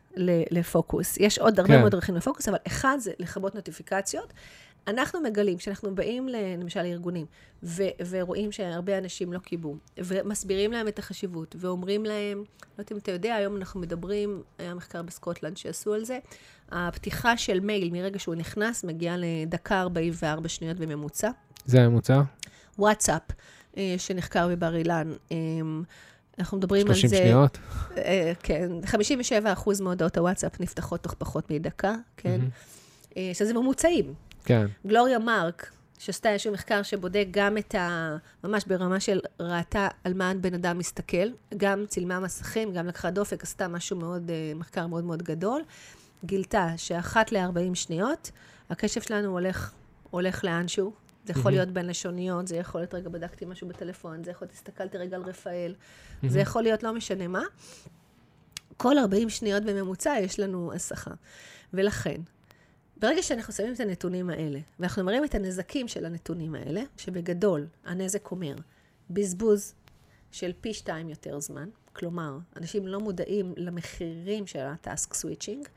[SPEAKER 2] לפוקוס. יש עוד הרבה
[SPEAKER 1] כן.
[SPEAKER 2] מאוד דרכים לפוקוס, אבל אחד זה לכבות נוטיפיקציות. אנחנו מגלים, כשאנחנו באים, למשל, לארגונים, ו- ורואים שהרבה אנשים לא קיבלו, ומסבירים להם את החשיבות, ואומרים להם, לא יודעת אם אתה יודע, היום אנחנו מדברים, היה מחקר בסקוטלנד שעשו על זה, הפתיחה של מייל מרגע שהוא נכנס מגיעה לדקה 44 שניות בממוצע.
[SPEAKER 1] זה הממוצע?
[SPEAKER 2] וואטסאפ, אה, שנחקר בבר אילן, אה, אנחנו מדברים על
[SPEAKER 1] 30
[SPEAKER 2] זה...
[SPEAKER 1] שניות?
[SPEAKER 2] אה, כן, 57% מהודעות הוואטסאפ נפתחות תוך פחות מדקה, כן? אה, שזה ממוצעים.
[SPEAKER 1] כן.
[SPEAKER 2] גלוריה מרק, שעשתה איזשהו מחקר שבודק גם את ה... ממש ברמה של ראתה על מה בן אדם מסתכל, גם צילמה מסכים, גם לקחה דופק, עשתה משהו מאוד, אה, מחקר מאוד מאוד גדול. גילתה שאחת ל-40 שניות, הקשב שלנו הולך, הולך לאנשהו. זה יכול להיות בין לשוניות, זה יכול להיות, רגע, בדקתי משהו בטלפון, זה יכול להיות, הסתכלתי רגע על רפאל, זה יכול להיות לא משנה מה. כל 40 שניות בממוצע יש לנו הסחה. ולכן, ברגע שאנחנו שמים את הנתונים האלה, ואנחנו מראים את הנזקים של הנתונים האלה, שבגדול הנזק אומר בזבוז של פי שתיים יותר זמן, כלומר, אנשים לא מודעים למחירים של הטאסק סוויצ'ינג,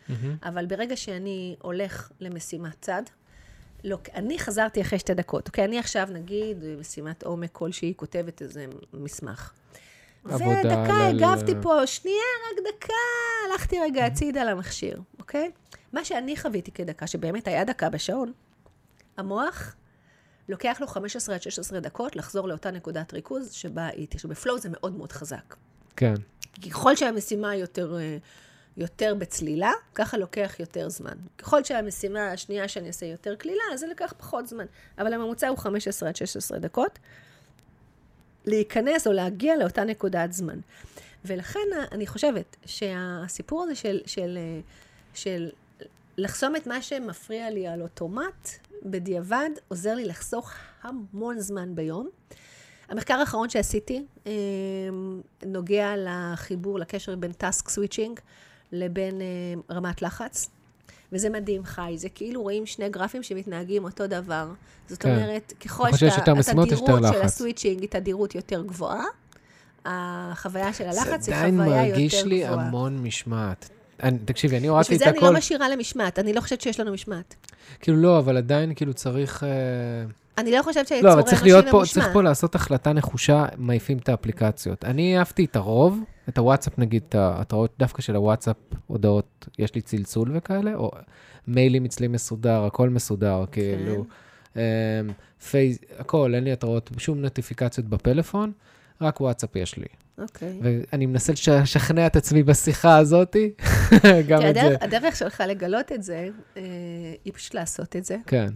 [SPEAKER 2] אבל ברגע שאני הולך למשימת צד, לא, אני חזרתי אחרי שתי דקות, אוקיי? אני עכשיו, נגיד, במשימת עומק כלשהי, כותבת איזה מסמך.
[SPEAKER 1] עבודה
[SPEAKER 2] ודקה
[SPEAKER 1] על-
[SPEAKER 2] הגבתי פה, שנייה, רק דקה, הלכתי רגע הצידה למכשיר, אוקיי? מה שאני חוויתי כדקה, שבאמת היה דקה בשעון, המוח לוקח לו 15 עד 16 דקות לחזור לאותה נקודת ריכוז שבה הייתי. עכשיו, בפלואו זה מאוד מאוד חזק.
[SPEAKER 1] כן.
[SPEAKER 2] ככל שהמשימה יותר, אה, יותר בצלילה, ככה לוקח יותר זמן. ככל שהמשימה השנייה שאני אעשה יותר קלילה, אז זה לקח פחות זמן. אבל הממוצע הוא 15 עד 16 דקות. להיכנס או להגיע לאותה נקודת זמן. ולכן אני חושבת שהסיפור הזה של, של, אה, של לחסום את מה שמפריע לי על אוטומט, בדיעבד עוזר לי לחסוך המון זמן ביום. המחקר האחרון שעשיתי אה, נוגע לחיבור, לקשר בין task switching לבין אה, רמת לחץ. וזה מדהים, חי. זה כאילו רואים שני גרפים שמתנהגים אותו דבר. זאת
[SPEAKER 1] כן.
[SPEAKER 2] אומרת, ככל
[SPEAKER 1] יותר
[SPEAKER 2] התדירות של.
[SPEAKER 1] ה
[SPEAKER 2] switching היא תדירות יותר גבוהה, החוויה של הלחץ
[SPEAKER 1] זה
[SPEAKER 2] היא
[SPEAKER 1] עדיין
[SPEAKER 2] חוויה יותר גבוהה.
[SPEAKER 1] מרגיש לי המון משמעת. אני- תקשיבי, אני הורדתי
[SPEAKER 2] בשביל
[SPEAKER 1] את
[SPEAKER 2] זה אני
[SPEAKER 1] הכל,
[SPEAKER 2] לא משאירה למשמעת, אני לא חושבת שיש לנו משמעת.
[SPEAKER 1] כאילו לא, אבל עדיין כאילו צריך... אה,
[SPEAKER 2] אני לא חושבת שהיצור
[SPEAKER 1] לא, אבל צריך להיות פה. צריך פה לעשות החלטה נחושה, מעיפים את האפליקציות. אני אהבתי את הרוב, את הוואטסאפ נגיד, את ההתראות דווקא של הוואטסאפ, הודעות, יש לי צלצול וכאלה, או מיילים אצלי מסודר, הכל מסודר, כאילו, אמ, פייס, הכל, אין לי התראות, שום נוטיפיקציות בפלאפון, רק וואטסאפ יש לי.
[SPEAKER 2] אוקיי.
[SPEAKER 1] ואני מנסה לש- לשכנע את עצמי בשיחה הזאתי, (laughs) גם את זה.
[SPEAKER 2] הדרך, שלך לגלות את זה, אה, היא פשוט לעשות את זה,
[SPEAKER 1] כן.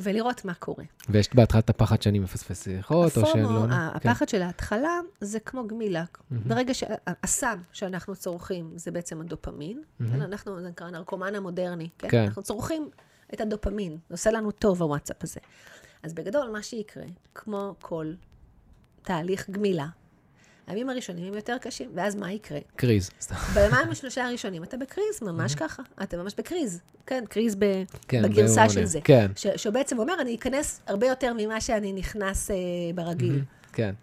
[SPEAKER 2] ולראות מה קורה.
[SPEAKER 1] ויש בהתחלה את הפחד שאני מפספס שיחות, או שלא...
[SPEAKER 2] הפומו,
[SPEAKER 1] כן.
[SPEAKER 2] הפחד של ההתחלה, זה כמו גמילה. ברגע שהסם שאנחנו צורכים זה בעצם הדופמין, כן, אנחנו, זה נקרא נרקומן המודרני, כן?
[SPEAKER 1] כן.
[SPEAKER 2] אנחנו צורכים את הדופמין, זה עושה לנו טוב הוואטסאפ הזה. אז בגדול, מה שיקרה, כמו כל תהליך גמילה, הימים הראשונים הם יותר קשים, ואז מה יקרה?
[SPEAKER 1] קריז.
[SPEAKER 2] ביומיים השלושה הראשונים אתה בקריז, ממש ככה. אתה ממש בקריז. כן, קריז ב,
[SPEAKER 1] כן,
[SPEAKER 2] בגרסה. של זה.
[SPEAKER 1] כן.
[SPEAKER 2] ש, שבעצם אומר, אני אכנס הרבה יותר ממה שאני נכנס אה, ברגיל.
[SPEAKER 1] כן.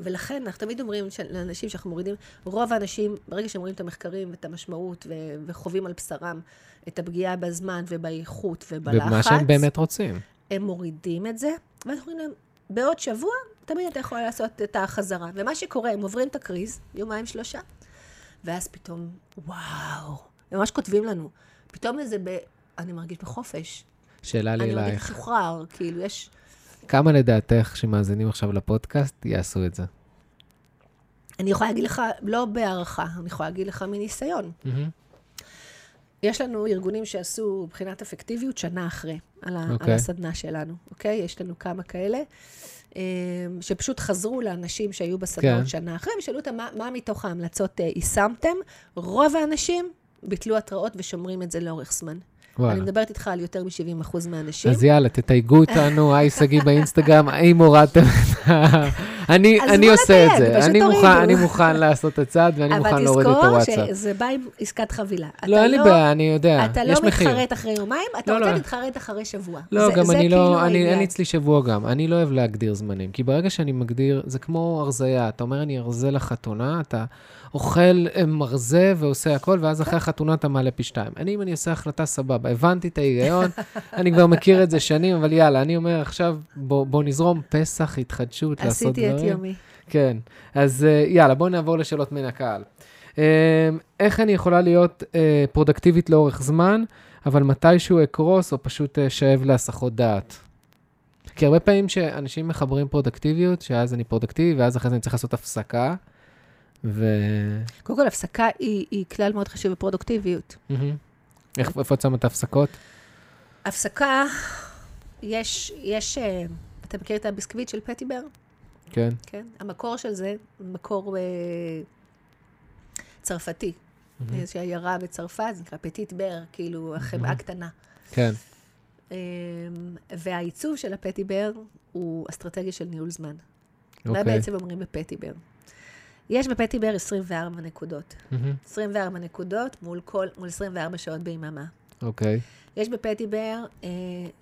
[SPEAKER 2] ולכן אנחנו תמיד אומרים לאנשים שאנחנו מורידים, רוב האנשים, ברגע שהם רואים את המחקרים ואת המשמעות ו, וחווים על בשרם את הפגיעה בזמן ובאיכות ובלחץ,
[SPEAKER 1] ומה שהם באמת רוצים.
[SPEAKER 2] הם מורידים את זה, ואז אומרים להם, בעוד שבוע תמיד אתה יכול לעשות את החזרה. ומה שקורה, הם עוברים את הקריז, יומיים שלושה, ואז פתאום, וואו, ממש כותבים לנו, פתאום איזה ב... אני מרגיש בחופש.
[SPEAKER 1] שאלה לי
[SPEAKER 2] אני מרגיש
[SPEAKER 1] אלייך.
[SPEAKER 2] משוחרר, כאילו, יש...
[SPEAKER 1] כמה לדעתך שמאזינים עכשיו לפודקאסט יעשו את זה?
[SPEAKER 2] אני יכולה להגיד לך, לא בהערכה, אני יכולה להגיד לך מניסיון. יש לנו ארגונים שעשו בחינת אפקטיביות שנה אחרי, על, okay. על
[SPEAKER 1] אוקיי.
[SPEAKER 2] הסדנה שלנו, אוקיי? יש לנו כמה כאלה, שפשוט חזרו לאנשים שהיו בסדנות
[SPEAKER 1] כן.
[SPEAKER 2] שנה אחרי, ושאלו אותם מה, מה מתוך ההמלצות אה, יישמתם. רוב האנשים ביטלו התראות ושומרים את זה לאורך זמן. אני
[SPEAKER 1] וואלה.
[SPEAKER 2] מדברת איתך על יותר מ-70% מהאנשים.
[SPEAKER 1] אז יאללה, תתייגו אותנו, (laughs) היי שגיא באינסטגרם, האם הורדתם את ה... אני אני עושה את זה. אני מוכן-. אני לעשות את הצעד ואני מוכן להוריד את
[SPEAKER 2] אבל
[SPEAKER 1] הוואטסאפ.
[SPEAKER 2] תזכור שזה בא עם עסקת חבילה.
[SPEAKER 1] לא,
[SPEAKER 2] אתה
[SPEAKER 1] אין לי בעיה, אני יודע,
[SPEAKER 2] אתה
[SPEAKER 1] יש
[SPEAKER 2] לא
[SPEAKER 1] מחיר.
[SPEAKER 2] מתחרט אחרי יומיים, אתה
[SPEAKER 1] לא,
[SPEAKER 2] רוצה
[SPEAKER 1] לא.
[SPEAKER 2] להתחרט אחרי שבוע.
[SPEAKER 1] לא, גם אני
[SPEAKER 2] כאילו
[SPEAKER 1] לא, אני, אין. לי אצלי שבוע גם. אני לא אוהב להגדיר זמנים, כי ברגע שאני מגדיר, זה כמו הרזייה. אתה אומר, אני ארזה לחתונה, אתה אוכל אה, מרזה ועושה הכל, ואז אחרי החתונה אתה מעלה פי שתיים. אני, אם אני עושה החלטה, סבבה, הבנתי את ההיגיון, (laughs) אני כבר מכיר את זה שנים, אבל יאללה, אני אומר עכשיו, בוא, בוא נזרום פסח, התחדשות, לעשות
[SPEAKER 2] עשיתי
[SPEAKER 1] דברים.
[SPEAKER 2] את יומי.
[SPEAKER 1] כן, אז אה, יאללה, בואו נעבור לשאלות מן הקהל. אה, איך אני יכולה להיות אה, פרודקטיבית לאורך זמן, אבל מתישהו אקרוס או פשוט אה, אשאב להסחות דעת? כי הרבה פעמים שאנשים מחברים פרודקטיביות, שאז אני פרודקטיבי, ואז אחרי זה אני צריך לעשות הפסקה, ו...
[SPEAKER 2] קודם כל, הפסקה היא, היא כלל מאוד חשוב בפרודוקטיביות.
[SPEAKER 1] מהמם. איך, איפה את שמה את ההפסקות?
[SPEAKER 2] הפסקה, יש, יש, אה, אתה מכיר את הביסקוויט של פטיבר?
[SPEAKER 1] כן.
[SPEAKER 2] כן. המקור של זה, מקור אה, צרפתי.
[SPEAKER 1] מהמם.
[SPEAKER 2] איזושהי עיירה בצרפת, זה נקרא פטיט בר, כאילו החמאה קטנה.
[SPEAKER 1] כן.
[SPEAKER 2] אה, והעיצוב של הפטיבר הוא אסטרטגיה של ניהול זמן. מה
[SPEAKER 1] אוקיי.
[SPEAKER 2] בעצם אומרים בפטיבר? יש בפטיבר 24 נקודות.
[SPEAKER 1] מהמם.
[SPEAKER 2] 24 נקודות מול, כל, מול 24 שעות ביממה.
[SPEAKER 1] אוקיי.
[SPEAKER 2] יש בפטיבר אה,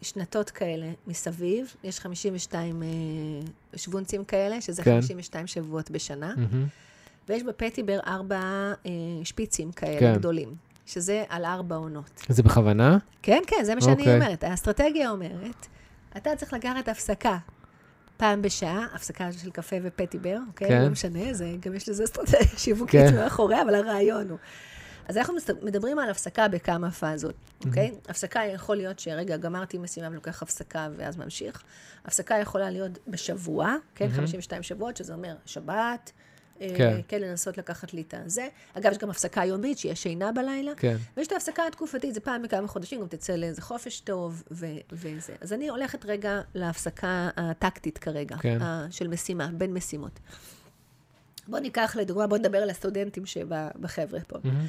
[SPEAKER 2] שנתות כאלה מסביב, יש 52 אה, שוונצים כאלה, שזה
[SPEAKER 1] כן.
[SPEAKER 2] 52 שבועות בשנה,
[SPEAKER 1] מהמם.
[SPEAKER 2] ויש בפטיבר ארבע אה, שפיצים כאלה
[SPEAKER 1] כן.
[SPEAKER 2] גדולים, שזה על ארבע עונות.
[SPEAKER 1] זה בכוונה?
[SPEAKER 2] כן, כן, זה מה שאני
[SPEAKER 1] אוקיי.
[SPEAKER 2] אומרת. האסטרטגיה אומרת, אתה צריך לקחת הפסקה פעם בשעה, הפסקה של קפה ופטיבר, אוקיי?
[SPEAKER 1] כן.
[SPEAKER 2] לא משנה, זה, גם יש לזה אסטרטגיה (laughs) שיווקית
[SPEAKER 1] כן.
[SPEAKER 2] מאחוריה, אבל הרעיון הוא. אז אנחנו מדברים על הפסקה בכמה פאזות, אוקיי? הפסקה יכול להיות שרגע, גמרתי משימה ולוקח הפסקה ואז ממשיך. הפסקה יכולה להיות בשבוע, כן? 52 שבועות, שזה אומר שבת. אה,
[SPEAKER 1] כן.
[SPEAKER 2] כן, לנסות לקחת לי את הזה. אגב, יש גם הפסקה יומית, שיש שינה בלילה.
[SPEAKER 1] כן.
[SPEAKER 2] ויש את ההפסקה התקופתית, זה פעם בכמה חודשים, גם תצא לאיזה חופש טוב ו- וזה. אז אני הולכת רגע להפסקה הטקטית כרגע,
[SPEAKER 1] כן.
[SPEAKER 2] של משימה, בין משימות. בואו ניקח לדוגמה, בואו נדבר על הסטודנטים שבחבר'ה פה.
[SPEAKER 1] מהמם.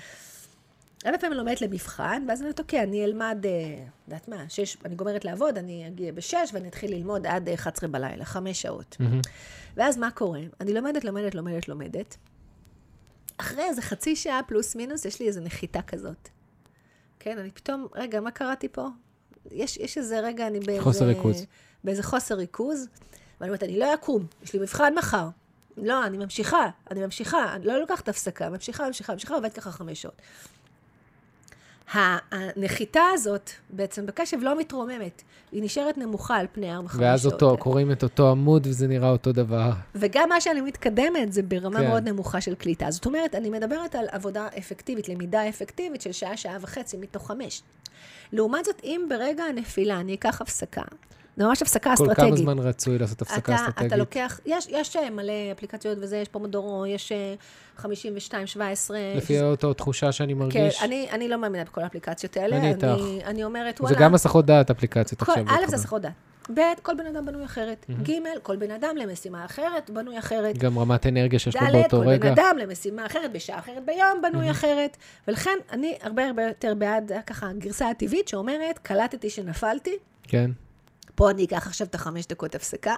[SPEAKER 2] הרבה פעמים אני לומדת למבחן, ואז אני אומרת, אוקיי, אני אלמד, אה, יודעת מה, שש, אני גומרת לעבוד, אני אגיע בשש, ואני אתחיל ללמוד עד אה, 11 בלילה, חמש שעות. ואז מה קורה? אני לומדת, לומדת, לומדת, לומדת. אחרי איזה חצי שעה פלוס מינוס, יש לי איזו נחיתה כזאת. כן, אני פתאום, רגע, מה קראתי פה? יש, יש איזה רגע, אני באיזה...
[SPEAKER 1] חוסר ריכוז.
[SPEAKER 2] באיזה חוסר ריכוז, ואני אומרת, אני לא אקום, יש לי מבחן מחר. לא, אני ממשיכה, אני ממשיכה, אני לא לוקחת הפסקה, ממשיכה, ממשיכה, ממשיכה, עובדת ככה חמש שעות. הנחיתה הזאת בעצם בקשב לא מתרוממת, היא נשארת נמוכה על פני ארבע חמש שעות.
[SPEAKER 1] ואז אותו, קוראים את אותו עמוד וזה נראה אותו דבר.
[SPEAKER 2] וגם מה שאני מתקדמת זה ברמה
[SPEAKER 1] כן.
[SPEAKER 2] מאוד נמוכה של קליטה. זאת אומרת, אני מדברת על עבודה אפקטיבית, למידה אפקטיבית של שעה, שעה וחצי מתוך חמש. לעומת זאת, אם ברגע הנפילה אני אקח הפסקה, זה ממש הפסקה
[SPEAKER 1] כל
[SPEAKER 2] אסטרטגית.
[SPEAKER 1] כמה זמן רצוי לעשות הפסקה
[SPEAKER 2] אתה,
[SPEAKER 1] אסטרטגית?
[SPEAKER 2] אתה לוקח, יש, יש אה, מלא אפליקציות וזה, יש פומודורו, יש אה, 52, 17.
[SPEAKER 1] לפי אותו תחושה שאני
[SPEAKER 2] כן,
[SPEAKER 1] מרגיש.
[SPEAKER 2] אני, אני לא מאמינה בכל האפליקציות האלה.
[SPEAKER 1] אני איתך.
[SPEAKER 2] אני, אני אומרת, וואלה.
[SPEAKER 1] זה גם הסחות דעת אפליקציות
[SPEAKER 2] כל,
[SPEAKER 1] עכשיו.
[SPEAKER 2] א', זה
[SPEAKER 1] אגב.
[SPEAKER 2] הסחות דעת. ב', כל בן אדם בנוי אחרת. ג', כל בן אדם למשימה אחרת בנוי אחרת.
[SPEAKER 1] גם רמת אנרגיה שיש לו
[SPEAKER 2] ד',
[SPEAKER 1] באותו
[SPEAKER 2] כל
[SPEAKER 1] רגע.
[SPEAKER 2] בן אדם למשימה אחרת, בשעה אחרת ביום, בנוי אחרת. ולכן אני הרבה הרבה יותר בעד, אה, ככה, הגרסה הטבעית שאומרת, קלטתי שנפלתי,
[SPEAKER 1] כן,
[SPEAKER 2] פה אני אקח עכשיו את החמש דקות הפסקה.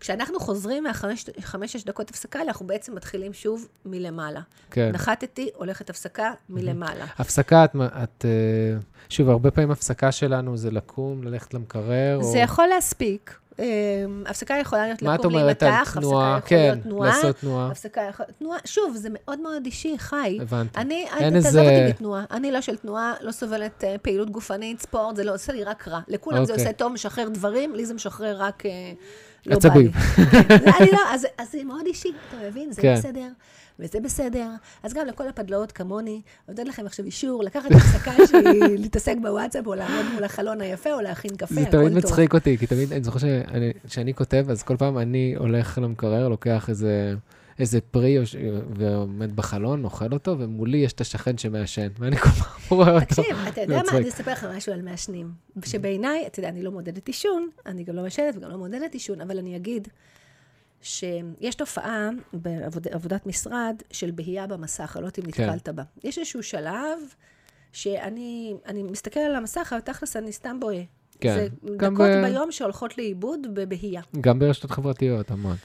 [SPEAKER 2] כשאנחנו חוזרים מהחמש-שש דקות הפסקה, אנחנו בעצם מתחילים שוב מלמעלה.
[SPEAKER 1] כן.
[SPEAKER 2] נחתתי, הולכת הפסקה מלמעלה.
[SPEAKER 1] הפסקה, את, את... אה, שוב, הרבה פעמים הפסקה שלנו זה לקום, ללכת למקרר, או...
[SPEAKER 2] זה יכול להספיק, הפסקה יכולה להיות
[SPEAKER 1] מה את
[SPEAKER 2] לקום
[SPEAKER 1] אומרת על
[SPEAKER 2] להימתח,
[SPEAKER 1] תנועה?
[SPEAKER 2] הפסקה יכולה
[SPEAKER 1] כן,
[SPEAKER 2] להיות תנועה.
[SPEAKER 1] לעשות תנועה.
[SPEAKER 2] הפסקה יכול... תנועה, שוב, זה מאוד מאוד אישי, חי.
[SPEAKER 1] הבנתי.
[SPEAKER 2] אני, אל תעזוב
[SPEAKER 1] איזה-
[SPEAKER 2] אותי בתנועה. אני לא של תנועה, לא סובלת אה, פעילות גופנית, ספורט, זה לא עושה לי רק רע. לכולם זה
[SPEAKER 1] אוקיי.
[SPEAKER 2] עושה טוב, משחרר דברים, לי זה משחרר רק... אה, לא
[SPEAKER 1] עצבים.
[SPEAKER 2] לי. זה- (laughs) אני לא, אז, אז זה מאוד אישי, אתה מבין? זה
[SPEAKER 1] כן.
[SPEAKER 2] בסדר, וזה בסדר. אז גם לכל הפדלאות כמוני, נותן לכם עכשיו אישור, לקחת הפסקה (laughs) שהיא להתעסק בוואטסאפ, או לעמוד מול החלון היפה, או להכין קפה,
[SPEAKER 1] זה
[SPEAKER 2] הכל
[SPEAKER 1] תמיד
[SPEAKER 2] טוב.
[SPEAKER 1] מצחיק אותי, כי תמיד, אני זוכר שאני כותב, אז כל פעם אני הולך למקרר, לוקח איזה... איזה פרי ועומד בחלון, אוכל אותו, ומולי יש את השכן שמעשן, ואני כל פעם (laughs) רואה אותו.
[SPEAKER 2] תקשיב, אתה יודע מה. אני אספר לך משהו על מעשנים. שבעיניי, אתה יודע, אני לא מעודדת עישון, אני גם לא מעשנת וגם לא מעודדת עישון, אבל אני אגיד שיש תופעה בעבודת משרד של בהייה במסך, אני לא יודעת אם
[SPEAKER 1] כן.
[SPEAKER 2] נתקלת בה. יש איזשהו שלב שאני אני מסתכל על המסך, אבל תכלס אני סתם בוהה.
[SPEAKER 1] כן.
[SPEAKER 2] זה דקות
[SPEAKER 1] ב-
[SPEAKER 2] ביום שהולכות לאיבוד בבהייה.
[SPEAKER 1] גם ברשתות חברתיות, המון.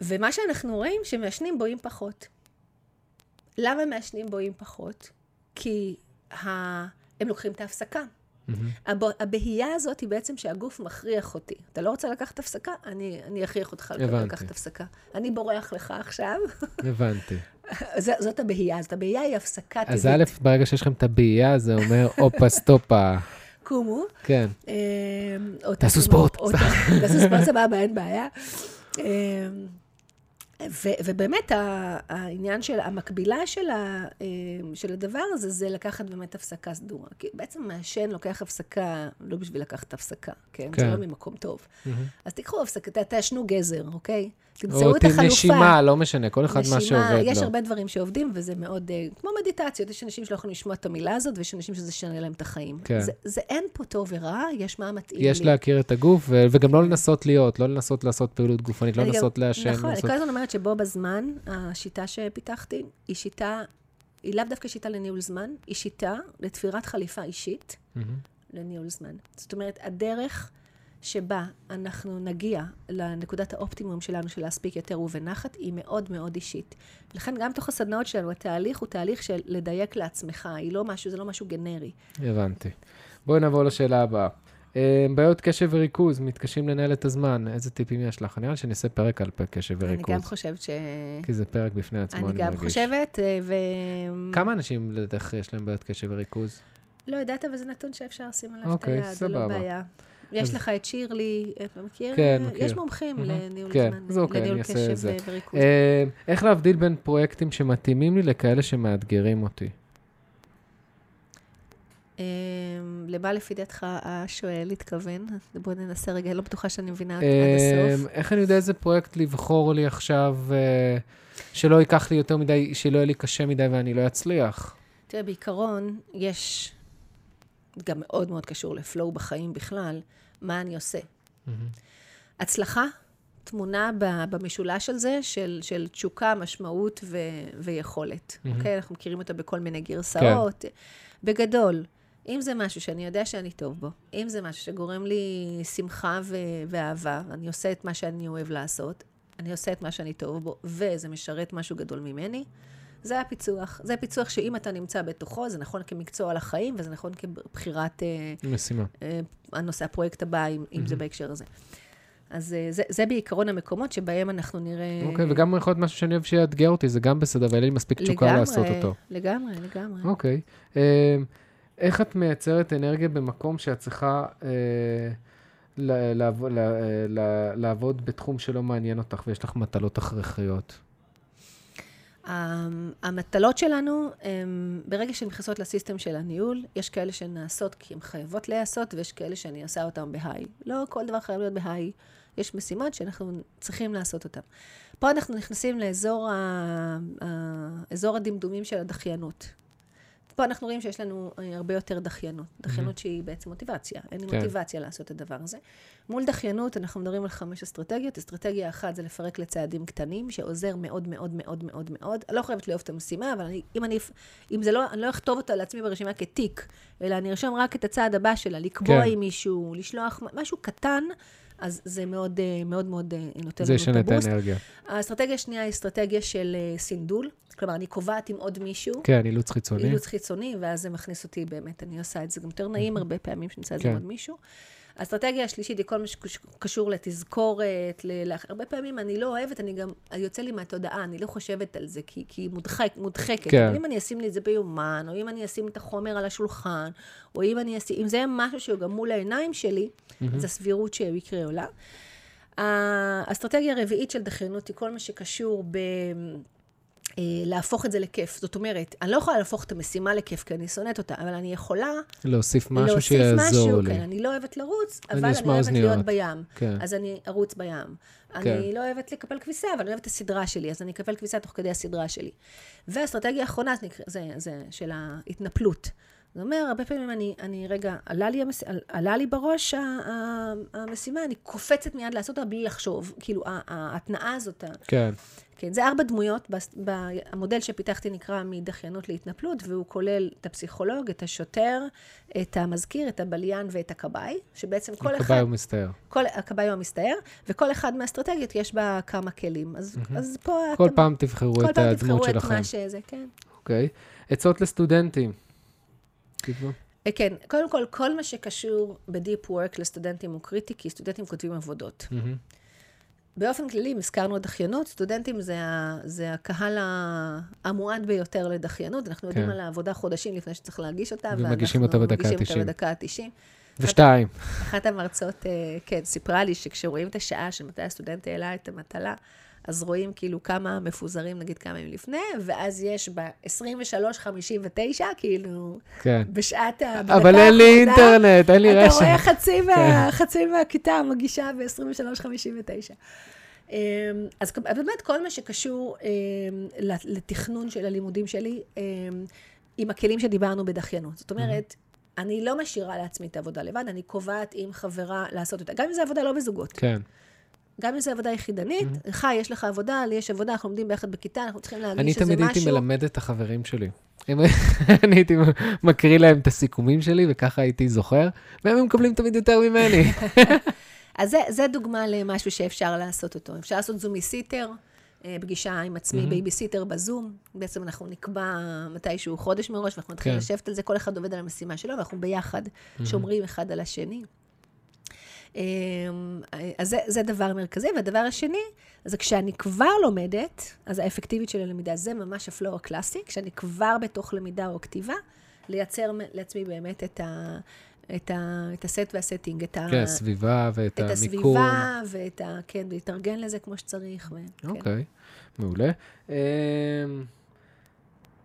[SPEAKER 2] ומה שאנחנו רואים, שמעשנים בוהים פחות. למה מעשנים בוהים פחות? כי ה... הם לוקחים את ההפסקה.
[SPEAKER 1] מהמם.
[SPEAKER 2] הב... הבהייה הזאת היא בעצם שהגוף מכריח אותי. אתה לא רוצה לקחת הפסקה? אני, אני אכריח אותך
[SPEAKER 1] הבנתי.
[SPEAKER 2] לקחת הפסקה. אני בורח לך עכשיו. (laughs)
[SPEAKER 1] הבנתי.
[SPEAKER 2] ז... זאת הבהייה. אז הבהייה היא הפסקה טבעית.
[SPEAKER 1] אז א', ברגע שיש לכם את הבעייה, זה אומר, הופה, סטופה.
[SPEAKER 2] קומו.
[SPEAKER 1] כן.
[SPEAKER 2] או
[SPEAKER 1] תעשו ספורט.
[SPEAKER 2] תעשו ספורט, סבבה, אין בעיה. ו- ובאמת, העניין של, המקבילה של, ה- אה, של הדבר הזה, זה לקחת באמת הפסקה סדורה. כי בעצם מעשן לוקח הפסקה, לא בשביל לקחת הפסקה, כן?
[SPEAKER 1] כן.
[SPEAKER 2] זה לא ממקום טוב.
[SPEAKER 1] מהמם.
[SPEAKER 2] אז תיקחו הפסקה, תעשנו גזר, אוקיי? תמצאו
[SPEAKER 1] או
[SPEAKER 2] את החלופה.
[SPEAKER 1] נשימה, לא משנה, כל אחד מה
[SPEAKER 2] נשימה,
[SPEAKER 1] שעובד
[SPEAKER 2] יש
[SPEAKER 1] לו.
[SPEAKER 2] הרבה דברים שעובדים, וזה מאוד, אה, כמו מדיטציות, יש אנשים שלא יכולים לשמוע את המילה הזאת, ויש אנשים שזה שנה להם את החיים.
[SPEAKER 1] כן.
[SPEAKER 2] זה, זה אין פה טוב ורע, יש מה מתאים
[SPEAKER 1] יש
[SPEAKER 2] לי.
[SPEAKER 1] להכיר את הגוף, ו- וגם לא לנסות להיות, לא לנסות לעשות פעילות גופנית, לא
[SPEAKER 2] אני גם-
[SPEAKER 1] לנסות לעשן.
[SPEAKER 2] נכון, אני
[SPEAKER 1] לנסות-
[SPEAKER 2] כל הזמן אומרת שבו בזמן, השיטה שפיתחתי, היא שיטה, היא לאו דווקא שיטה לניהול זמן, היא שיטה לתפירת חליפה אישית
[SPEAKER 1] מהמם.
[SPEAKER 2] לניהול זמן. זאת אומרת, הדרך שבה אנחנו נגיע לנקודת האופטימום שלנו של להספיק יותר ובנחת, היא מאוד מאוד אישית. לכן גם תוך הסדנאות שלנו, התהליך הוא תהליך של לדייק לעצמך, היא לא משהו, זה לא משהו גנרי.
[SPEAKER 1] הבנתי. בואי נעבור לשאלה הבאה. אה, בעיות קשב וריכוז, מתקשים לנהל את הזמן, איזה טיפים יש לך? נראה לי שאני אעשה פרק על קשב
[SPEAKER 2] אני
[SPEAKER 1] וריכוז.
[SPEAKER 2] גם חושבת ש...
[SPEAKER 1] כי זה פרק בפני עצמו,
[SPEAKER 2] אני
[SPEAKER 1] אני
[SPEAKER 2] גם
[SPEAKER 1] מרגיש.
[SPEAKER 2] חושבת, אה, ו...
[SPEAKER 1] כמה אנשים לדעתך יש להם בעיות קשב וריכוז?
[SPEAKER 2] לא יודעת, אבל זה נתון שאפשר לשים עליו את
[SPEAKER 1] אוקיי,
[SPEAKER 2] היד, זה לא. בעיה. יש לך את שירלי, אתה מכיר?
[SPEAKER 1] כן, מכיר.
[SPEAKER 2] יש מומחים. לניהול
[SPEAKER 1] כן,
[SPEAKER 2] זמן,
[SPEAKER 1] אוקיי,
[SPEAKER 2] לניהול קשב וריכוז.
[SPEAKER 1] אה, איך להבדיל בין פרויקטים שמתאימים לי לכאלה שמאתגרים אותי?
[SPEAKER 2] אה, למה לפי דעתך השואל התכוון? בוא ננסה רגע, לא בטוחה שאני מבינה עד
[SPEAKER 1] אה,
[SPEAKER 2] הסוף.
[SPEAKER 1] איך אני יודע איזה פרויקט לבחור לי עכשיו, אה, שלא ייקח לי יותר מדי, שלא יהיה לי קשה מדי ואני לא אצליח?
[SPEAKER 2] תראה, בעיקרון, יש, גם מאוד מאוד קשור לפלואו בחיים בכלל, מה אני עושה.
[SPEAKER 1] מהמם.
[SPEAKER 2] הצלחה טמונה ב- במשולש הזה של, של תשוקה, משמעות ו, ויכולת.
[SPEAKER 1] מהמם.
[SPEAKER 2] אוקיי? אנחנו מכירים אותה בכל מיני גרסאות. בגדול, אם זה משהו שאני יודע שאני טוב בו, אם זה משהו שגורם לי שמחה ו- ואהבה, אני עושה את מה שאני אוהב לעשות, אני עושה את מה שאני טוב בו, וזה משרת משהו גדול ממני, זה הפיצוח. זה פיצוח שאם אתה נמצא בתוכו, זה נכון כמקצוע לחיים, וזה נכון כבחירת אה,
[SPEAKER 1] משימה.
[SPEAKER 2] אה, הנושא, הפרויקט הבא, אם, אם זה. בהקשר הזה. אז אה, זה, זה בעיקרון המקומות שבהם אנחנו נראה...
[SPEAKER 1] אוקיי, וגם יכול להיות משהו שאני אוהב שיאתגר אותי, זה גם בסדר, ואין לי מספיק תשוקה לעשות אותו.
[SPEAKER 2] לגמרי, לגמרי.
[SPEAKER 1] אוקיי. אה, איך את מייצרת אנרגיה במקום שאת צריכה אה, ל- לעבוד- לעבוד בתחום שלא מעניין אותך ויש לך מטלות הכרחיות?
[SPEAKER 2] המ- המטלות שלנו, הם, ברגע שהן נכנסות לסיסטם של הניהול, יש כאלה שנעשות כי הן חייבות להיעשות, ויש כאלה שאני עושה אותן בהיי. לא כל דבר חייב להיות בהיי. יש משימות שאנחנו צריכים לעשות אותן. פה אנחנו נכנסים לאזור ה... ה- אזור הדמדומים של הדחיינות. פה אנחנו רואים שיש לנו אה, הרבה יותר דחיינות. דחיינות שהיא בעצם מוטיבציה. אין לי
[SPEAKER 1] כן.
[SPEAKER 2] מוטיבציה לעשות את הדבר הזה. מול דחיינות, אנחנו מדברים על חמש אסטרטגיות. אסטרטגיה אחת זה לפרק לצעדים קטנים, שעוזר מאוד מאוד מאוד מאוד מאוד. אני לא חייבת לאהוב את המשימה, אבל אני, אם אני, אם זה לא, אני לא אכתוב אותה לעצמי ברשימה כתיק, אלא אני ארשום רק את הצעד הבא שלה, לקבוע
[SPEAKER 1] כן.
[SPEAKER 2] עם מישהו, לשלוח משהו קטן, אז זה מאוד אה, מאוד מאוד אה, נותן
[SPEAKER 1] זה
[SPEAKER 2] לנו את
[SPEAKER 1] את
[SPEAKER 2] הבוסט.
[SPEAKER 1] האנרגיה.
[SPEAKER 2] האסטרטגיה השנייה היא אסטרטגיה של אה, סינדול. כלומר, אני קובעת עם עוד מישהו.
[SPEAKER 1] כן, אילוץ חיצוני.
[SPEAKER 2] אילוץ חיצוני, ואז זה מכניס אותי באמת, אני עושה את זה גם יותר נעים הרבה פעמים שנמצא את זה עם
[SPEAKER 1] כן.
[SPEAKER 2] עוד מישהו. האסטרטגיה השלישית היא כל מה שקשור לתזכורת, ל... הרבה פעמים אני לא אוהבת, אני גם, יוצא לי מהתודעה, אני לא חושבת על זה, כי, היא מודחק, מודחקת. כן. אבל אם אני אשים לי את זה ביומן, או אם אני אשים את החומר על השולחן, או אם אני אשים, אם זה יהיה משהו שהוא גם מול העיניים שלי, mm-hmm. אז הסבירות שהוא יקרה עולה. האסטרטגיה הרביעית של דחיינות היא כל מה שקשור ב... אה, להפוך את זה לכיף. זאת אומרת, אני לא יכולה להפוך את המשימה לכיף, כי אני שונאת אותה, אבל אני יכולה...
[SPEAKER 1] להוסיף משהו שיעזור
[SPEAKER 2] משהו,
[SPEAKER 1] לי.
[SPEAKER 2] כן, אני לא אוהבת לרוץ, אבל אני אוהבת אוזניות. להיות בים. כן. אז אני ארוץ בים. כן. אני לא אוהבת לקפל כביסה, אבל אני אוהבת את הסדרה שלי, אז אני אקפל כביסה תוך כדי הסדרה שלי. והאסטרטגיה האחרונה, זה, זה, זה של ההתנפלות. זאת אומרת, הרבה פעמים אני, אני רגע, עלה לי, המס... עלה לי בראש המשימה, אני קופצת מיד לעשות אותה בלי לחשוב. כאילו, ההתנאה הזאת.
[SPEAKER 1] כן.
[SPEAKER 2] כן, זה ארבע דמויות. המודל שפיתחתי נקרא מדחיינות להתנפלות, והוא כולל את הפסיכולוג, את השוטר, את המזכיר, את הבליין ואת הכבאי, שבעצם כל אחד...
[SPEAKER 1] הכבאי הוא מסתער.
[SPEAKER 2] כל, הכבאי הוא המסתער, וכל אחד מהאסטרטגיות יש בה כמה כלים. אז, mm-hmm. אז פה...
[SPEAKER 1] כל אתם, פעם תבחרו את הדמות שלכם. כל פעם תבחרו
[SPEAKER 2] את מה שזה, כן.
[SPEAKER 1] אוקיי. Okay. עצות לסטודנטים.
[SPEAKER 2] תקווה. אה, כן, קודם כל, כל מה שקשור בדיפ וורק לסטודנטים הוא קריטי, כי סטודנטים כותבים עבודות. Mm-hmm. באופן כללי, אם הזכרנו דחיינות, סטודנטים זה, ה, זה הקהל המועד ביותר לדחיינות. אנחנו כן. יודעים על העבודה חודשים לפני שצריך להגיש אותה,
[SPEAKER 1] ומגישים אותה בדקה ה-90.
[SPEAKER 2] מגישים אותה בדקה ה-90.
[SPEAKER 1] ושתיים.
[SPEAKER 2] אחת המרצות, אה, כן, סיפרה לי שכשרואים את השעה של מתי הסטודנט העלה את המטלה, אז רואים כאילו כמה מפוזרים, נגיד כמה ימים לפני, ואז יש ב-23.59, כאילו,
[SPEAKER 1] כן.
[SPEAKER 2] בשעת ה...
[SPEAKER 1] אבל אין לי אינטרנט, אין לי רשת.
[SPEAKER 2] אתה רואה חצי, מה, כן. חצי מהכיתה מגישה ב-23.59. אמ, אז באמת, כל מה שקשור אמ, לתכנון של הלימודים שלי, אמ, עם הכלים שדיברנו בדחיינות. זאת אומרת, אני לא משאירה לעצמי את העבודה לבד, אני קובעת עם חברה לעשות אותה. גם אם זו עבודה לא בזוגות.
[SPEAKER 1] כן.
[SPEAKER 2] גם אם זו עבודה יחידנית, לך mm-hmm. יש לך עבודה, לי יש עבודה, אנחנו לומדים ביחד בכיתה, אנחנו צריכים להרגיש
[SPEAKER 1] שזה משהו... אני תמיד הייתי מלמד את החברים שלי. (laughs) אני הייתי מקריא להם את הסיכומים שלי, וככה הייתי זוכר, והם מקבלים תמיד יותר ממני. (laughs)
[SPEAKER 2] אז זה, זה דוגמה למשהו שאפשר לעשות אותו. אפשר לעשות זומיסיטר, אה, פגישה עם עצמי, mm-hmm. בייביסיטר בזום. בעצם אנחנו נקבע מתישהו חודש מראש, ואנחנו נתחיל כן. לשבת על זה, כל אחד עובד על המשימה שלו, ואנחנו ביחד mm-hmm. שומרים אחד על השני. אמ, אז זה, זה דבר מרכזי. והדבר השני, זה כשאני כבר לומדת, אז האפקטיבית של הלמידה, זה ממש ה flow הקלאסי, כשאני כבר בתוך למידה או כתיבה, לייצר לעצמי באמת את ה... את, ה, את ה set וה setting, את
[SPEAKER 1] ה... כן, הסביבה ואת
[SPEAKER 2] את המיקום. את הסביבה ואת ה... כן, להתארגן לזה כמו שצריך.
[SPEAKER 1] כן. אוקיי, כן. אוקיי, מעולה.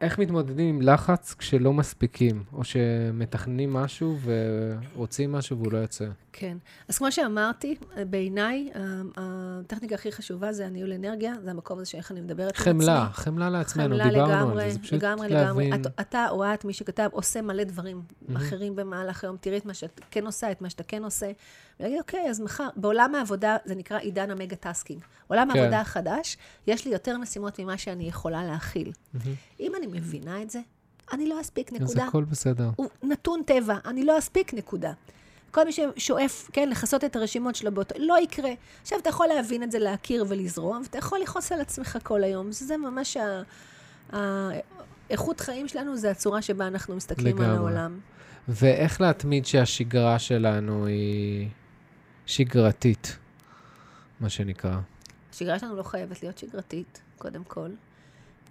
[SPEAKER 1] איך מתמודדים עם לחץ כשלא מספיקים, או שמתכננים משהו ורוצים משהו והוא לא יוצא?
[SPEAKER 2] כן. אז כמו שאמרתי, בעיניי, הטכניקה הכי חשובה זה הניהול אנרגיה, זה המקום הזה שאיך אני מדברת
[SPEAKER 1] חמלה, עם עצמי. חמלה, חמלה לעצמנו, חמלה דיברנו לגמרי, על זה, זה פשוט
[SPEAKER 2] לגמרי, להבין. לגמרי, לגמרי. אתה או את, מי שכתב, עושה מלא דברים mm-hmm. אחרים במהלך היום, תראי את מה שאת כן עושה, את מה שאתה כן עושה, ולהגיד, אוקיי, אז מחר, בעולם העבודה, זה נקרא עידן ה mega tasking. עולם כן. העבודה החדש, יש לי יותר משימות ממה שאני יכולה להכיל. Mm-hmm. אם אני מבינה את זה, אני לא אספיק, נקודה.
[SPEAKER 1] אז הכל בסדר.
[SPEAKER 2] הוא נתון טבע, אני לא אספיק, נקודה. כל מי ששואף, כן, לכסות את הרשימות שלו באותו, לא יקרה. עכשיו, אתה יכול להבין את זה, להכיר ולזרום, ואתה יכול לכעוס על עצמך כל היום. זה ממש ה... האיכות חיים שלנו, זה הצורה שבה אנחנו מסתכלים לגמרי. על העולם.
[SPEAKER 1] ואיך להתמיד שהשגרה שלנו היא שגרתית, מה שנקרא?
[SPEAKER 2] השגרה שלנו לא חייבת להיות שגרתית, קודם כל.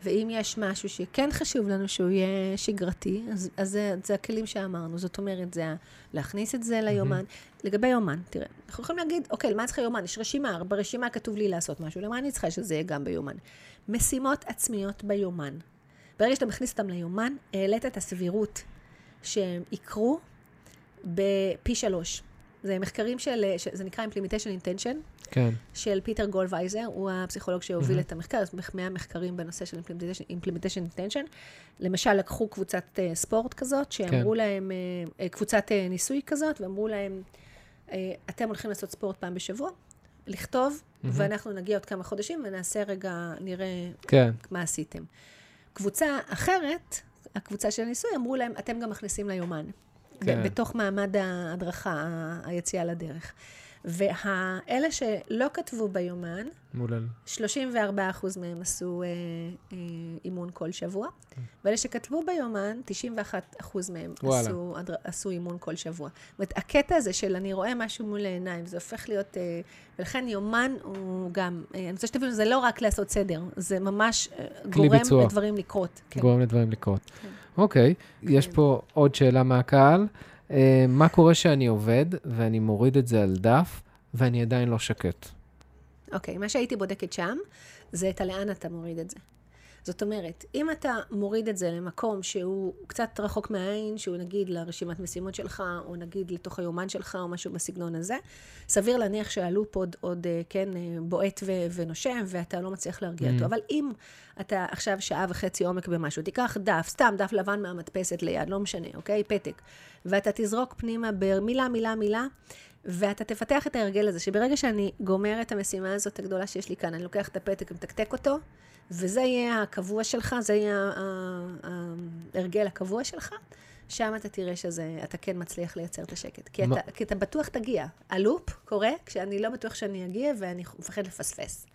[SPEAKER 2] ואם יש משהו שכן חשוב לנו שהוא יהיה שגרתי, אז, אז זה, זה הכלים שאמרנו. זאת אומרת, זה להכניס את זה ליומן. Mm-hmm. לגבי יומן, תראה, אנחנו יכולים להגיד, אוקיי, למה צריכה יומן? יש רשימה, ברשימה כתוב לי לעשות משהו, למה אני צריכה שזה יהיה גם ביומן? משימות עצמיות ביומן. ברגע שאתה מכניס אותם ליומן, העלית את הסבירות שהם יקרו בפי שלוש. זה מחקרים של, זה נקרא Implementation Intention,
[SPEAKER 1] כן.
[SPEAKER 2] של פיטר גולדווייזר, הוא הפסיכולוג שהוביל mm-hmm. את המחקר, יש 100 מחקרים בנושא של Implementation, Implementation Intention. למשל, לקחו קבוצת אה, ספורט כזאת, שאמרו כן. להם, אה, קבוצת אה, ניסוי כזאת, ואמרו להם, אה, אתם הולכים לעשות ספורט פעם בשבוע, לכתוב, mm-hmm. ואנחנו נגיע עוד כמה חודשים ונעשה רגע, נראה כן. מה עשיתם. קבוצה אחרת, הקבוצה של הניסוי, אמרו להם, אתם גם מכניסים ליומן. כן. בתוך מעמד ההדרכה, היציאה לדרך. ואלה שלא כתבו ביומן,
[SPEAKER 1] מול...
[SPEAKER 2] 34 אחוז מהם עשו אה, אה, אימון כל שבוע, ואלה שכתבו ביומן, 91 אחוז מהם עשו, עשו אימון כל שבוע. זאת אומרת, הקטע הזה של אני רואה משהו מול העיניים, זה הופך להיות... אה, ולכן יומן הוא גם, אה, אני רוצה שתבינו, זה לא רק לעשות סדר, זה ממש אה, גורם ביצוע. לדברים לקרות.
[SPEAKER 1] כן. גורם לדברים לקרות. כן. אוקיי, כן. יש פה עוד שאלה מהקהל. אה, מה קורה שאני עובד ואני מוריד את זה על דף ואני עדיין לא שקט?
[SPEAKER 2] אוקיי, מה שהייתי בודקת שם, זה את הלאן אתה מוריד את זה. זאת אומרת, אם אתה מוריד את זה למקום שהוא קצת רחוק מהעין, שהוא נגיד לרשימת משימות שלך, או נגיד לתוך היומן שלך, או משהו בסגנון הזה, סביר להניח שהלופ עוד, עוד אה, כן, אה, בועט ו- ונושם, ואתה לא מצליח להרגיע mm. אותו. אבל אם אתה עכשיו שעה וחצי עומק במשהו, תיקח דף, סתם דף לבן מהמדפסת ליד, לא משנה, אוקיי? פתק, ואתה תזרוק פנימה במילה, מילה, מילה, ואתה תפתח את ההרגל הזה, שברגע שאני גומר את המשימה הזאת הגדולה שיש לי כאן, אני לוקח את הפתק ומתקתק אותו, וזה יהיה הקבוע שלך, זה יהיה ההרגל הקבוע שלך, שם אתה תראה שאתה כן מצליח לייצר את השקט. כי אתה, כי אתה בטוח תגיע. הלופ קורה כשאני לא בטוח שאני אגיע ואני מפחד לפספס.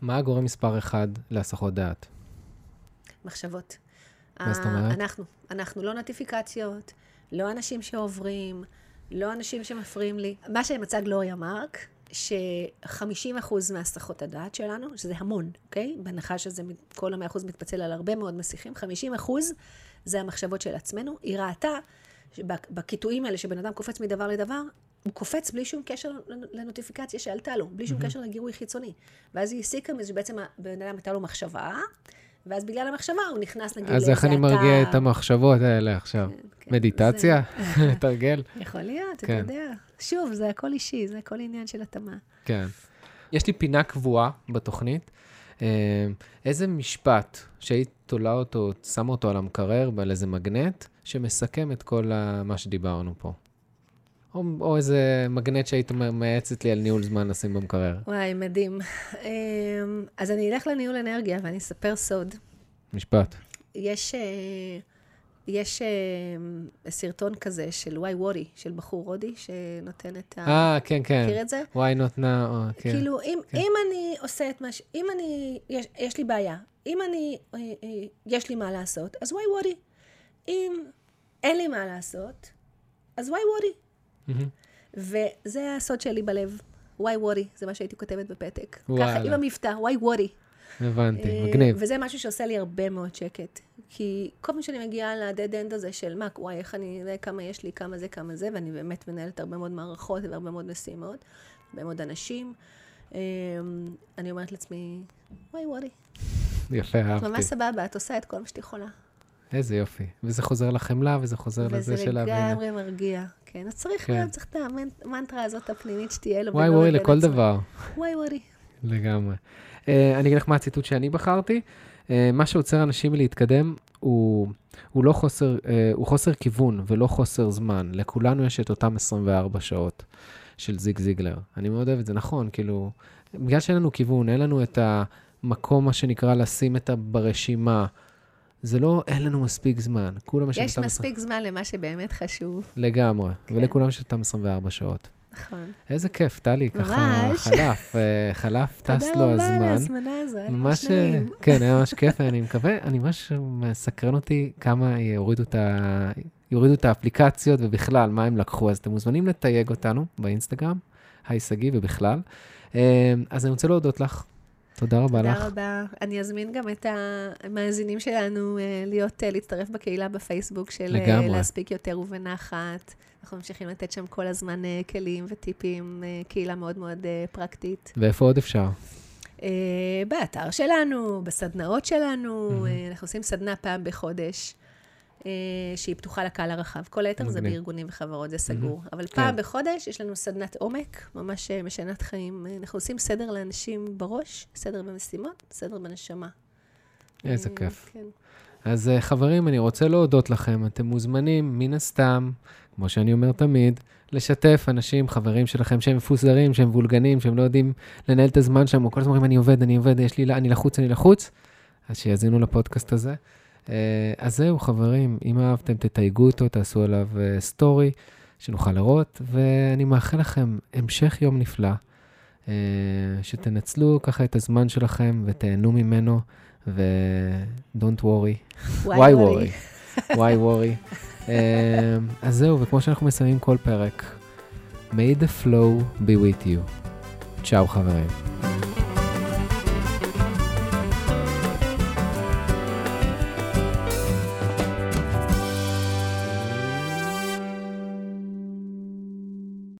[SPEAKER 1] מה הגורם מספר אחד להסחות דעת?
[SPEAKER 2] מחשבות.
[SPEAKER 1] מה זאת אומרת?
[SPEAKER 2] אנחנו. אנחנו לא נוטיפיקציות, לא אנשים שעוברים, לא אנשים שמפריעים לי. מה שמצא גלוריה מרק, ש-50% מהסחות הדעת שלנו, שזה המון, אוקיי? בהנחה שזה, כל ה-100% מתפצל על הרבה מאוד מסיכים, 50% זה המחשבות של עצמנו. היא ראתה בקיטועים האלה שבן אדם קופץ מדבר לדבר, הוא קופץ בלי שום קשר לנוטיפיקציה שעלתה לו, בלי שום קשר לגירוי חיצוני. ואז היא הסיקה מזה שבעצם הבן אדם הייתה לו מחשבה, ואז בגלל המחשבה הוא נכנס נגיד
[SPEAKER 1] לאיזה אתר. אז איך אני מרגיע את המחשבות האלה עכשיו? כן, כן, מדיטציה? (laughs) תרגל?
[SPEAKER 2] יכול להיות, כן. אתה יודע. שוב, זה הכל אישי, זה הכל עניין של התאמה.
[SPEAKER 1] כן. יש לי פינה קבועה בתוכנית. אה, איזה משפט שהיית תולה אותו, שמה אותו על המקרר, ועל איזה מגנט, שמסכם את כל מה שדיברנו פה? או, או איזה מגנט שהיית מייעצת לי על ניהול זמן לשים במקרר.
[SPEAKER 2] וואי, מדהים. אמ, אז אני אלך לניהול אנרגיה ואני אספר סוד.
[SPEAKER 1] משפט.
[SPEAKER 2] יש, אה, יש אה, סרטון כזה של וואי וורי, של בחור הודי, שנותן את ה...
[SPEAKER 1] אה, כן, כן.
[SPEAKER 2] מכיר את זה?
[SPEAKER 1] וואי נותנה, או, כן.
[SPEAKER 2] כאילו, אם, כן. אם אני עושה את מה ש... אם אני... יש, יש לי בעיה. אם אני... אה, יש לי מה לעשות, אז why worry. אם אין לי מה לעשות, אז why worry. וזה הסוד שלי בלב. why worry, זה מה שהייתי כותבת בפתק. ככה, עם המבטא, why worry.
[SPEAKER 1] הבנתי, אה, מגניב.
[SPEAKER 2] וזה משהו שעושה לי הרבה מאוד שקט. כי כל פעם שאני מגיעה ל dead end הזה של מה, וואי, איך אני כמה יש לי, כמה זה, כמה זה, ואני באמת מנהלת הרבה מאוד מערכות והרבה מאוד משימות, הרבה מאוד אנשים, אה, אני אומרת לעצמי, וואי וורי.
[SPEAKER 1] יפה, אהבתי.
[SPEAKER 2] ממש סבבה, את עושה את כל מה שאת יכולה.
[SPEAKER 1] איזה יופי. וזה חוזר לחמלה, וזה חוזר לזה של
[SPEAKER 2] להבין. וזה לגמרי מרגיע. כן, אז צריך כן. צריך את המנטרה הזאת הפנימית שתהיה לו.
[SPEAKER 1] וואי וואי לכל דבר.
[SPEAKER 2] וואי וואי.
[SPEAKER 1] לגמרי. Uh, אני אגיד לך מה הציטוט שאני בחרתי. Uh, מה שעוצר אנשים מלהתקדם הוא, הוא לא חוסר, uh, הוא חוסר כיוון ולא חוסר זמן. לכולנו יש את אותם 24 שעות של זיג זיגלר. אני מאוד אוהב את זה, נכון, כאילו, בגלל שאין לנו כיוון, אין לנו את המקום, מה שנקרא, לשים את ברשימה. זה לא, אין לנו מספיק זמן. כולם
[SPEAKER 2] יש... יש מספיק זמן למה שבאמת חשוב.
[SPEAKER 1] לגמרי, כן. ולכולם יש אותם 24 שעות.
[SPEAKER 2] נכון.
[SPEAKER 1] איזה כיף, טלי, ככה חלף, אה, חלף, טס לו הזמן. תודה רבה על
[SPEAKER 2] ההזמנה הזו, היה ממש נעים.
[SPEAKER 1] כן, היה ממש כיף, אני מקווה, אני ממש מסקרן אותי כמה יורידו את, ה... יורידו את האפליקציות ובכלל, מה הם לקחו. אז אתם מוזמנים לתייג אותנו באינסטגרם, היי שגיא ובכלל. אה, אז אני רוצה להודות לך תודה רבה
[SPEAKER 2] תודה
[SPEAKER 1] לך.
[SPEAKER 2] תודה רבה. אני אזמין גם את המאזינים שלנו אה, להיות, אה, להצטרף בקהילה בפייסבוק של אה, לגמרי. להספיק יותר ובנחת. אנחנו ממשיכים לתת שם כל הזמן כלים וטיפים, קהילה מאוד מאוד פרקטית.
[SPEAKER 1] ואיפה עוד אפשר?
[SPEAKER 2] באתר שלנו, בסדנאות שלנו, mm-hmm. אנחנו עושים סדנה פעם בחודש. אה, שהיא פתוחה לקהל הרחב. כל היתר זה בארגונים וחברות, זה סגור. Mm-hmm. אבל פעם כן. בחודש יש לנו סדנת עומק, ממש אה, משנת חיים. אה, אנחנו עושים סדר לאנשים בראש, סדר במשימות, סדר בנשמה.
[SPEAKER 1] איזה כיף. כן. אז חברים, אני רוצה להודות לכם. אתם מוזמנים, מן הסתם, כמו שאני אומר תמיד, לשתף אנשים, חברים שלכם, שהם מפוזרים, שהם וולגנים, שהם לא יודעים לנהל את הזמן שלהם, או כל הזמן אומרים, אני עובד, אני עובד, יש לי, אני לחוץ, אני לחוץ, אז שיאזינו לפודקאסט הזה. אה, אז זהו, חברים, אם אהבתם, תתייגו אותו, תעשו עליו סטורי, אה, שנוכל לראות, ואני מאחל לכם המשך יום נפלא, אה, שתנצלו ככה את הזמן שלכם ותהנו ממנו, ו-don't worry. why worry? why worry? אז זהו, וכמו שאנחנו מסיימים כל פרק, may the flow be with you. צ'או חברים.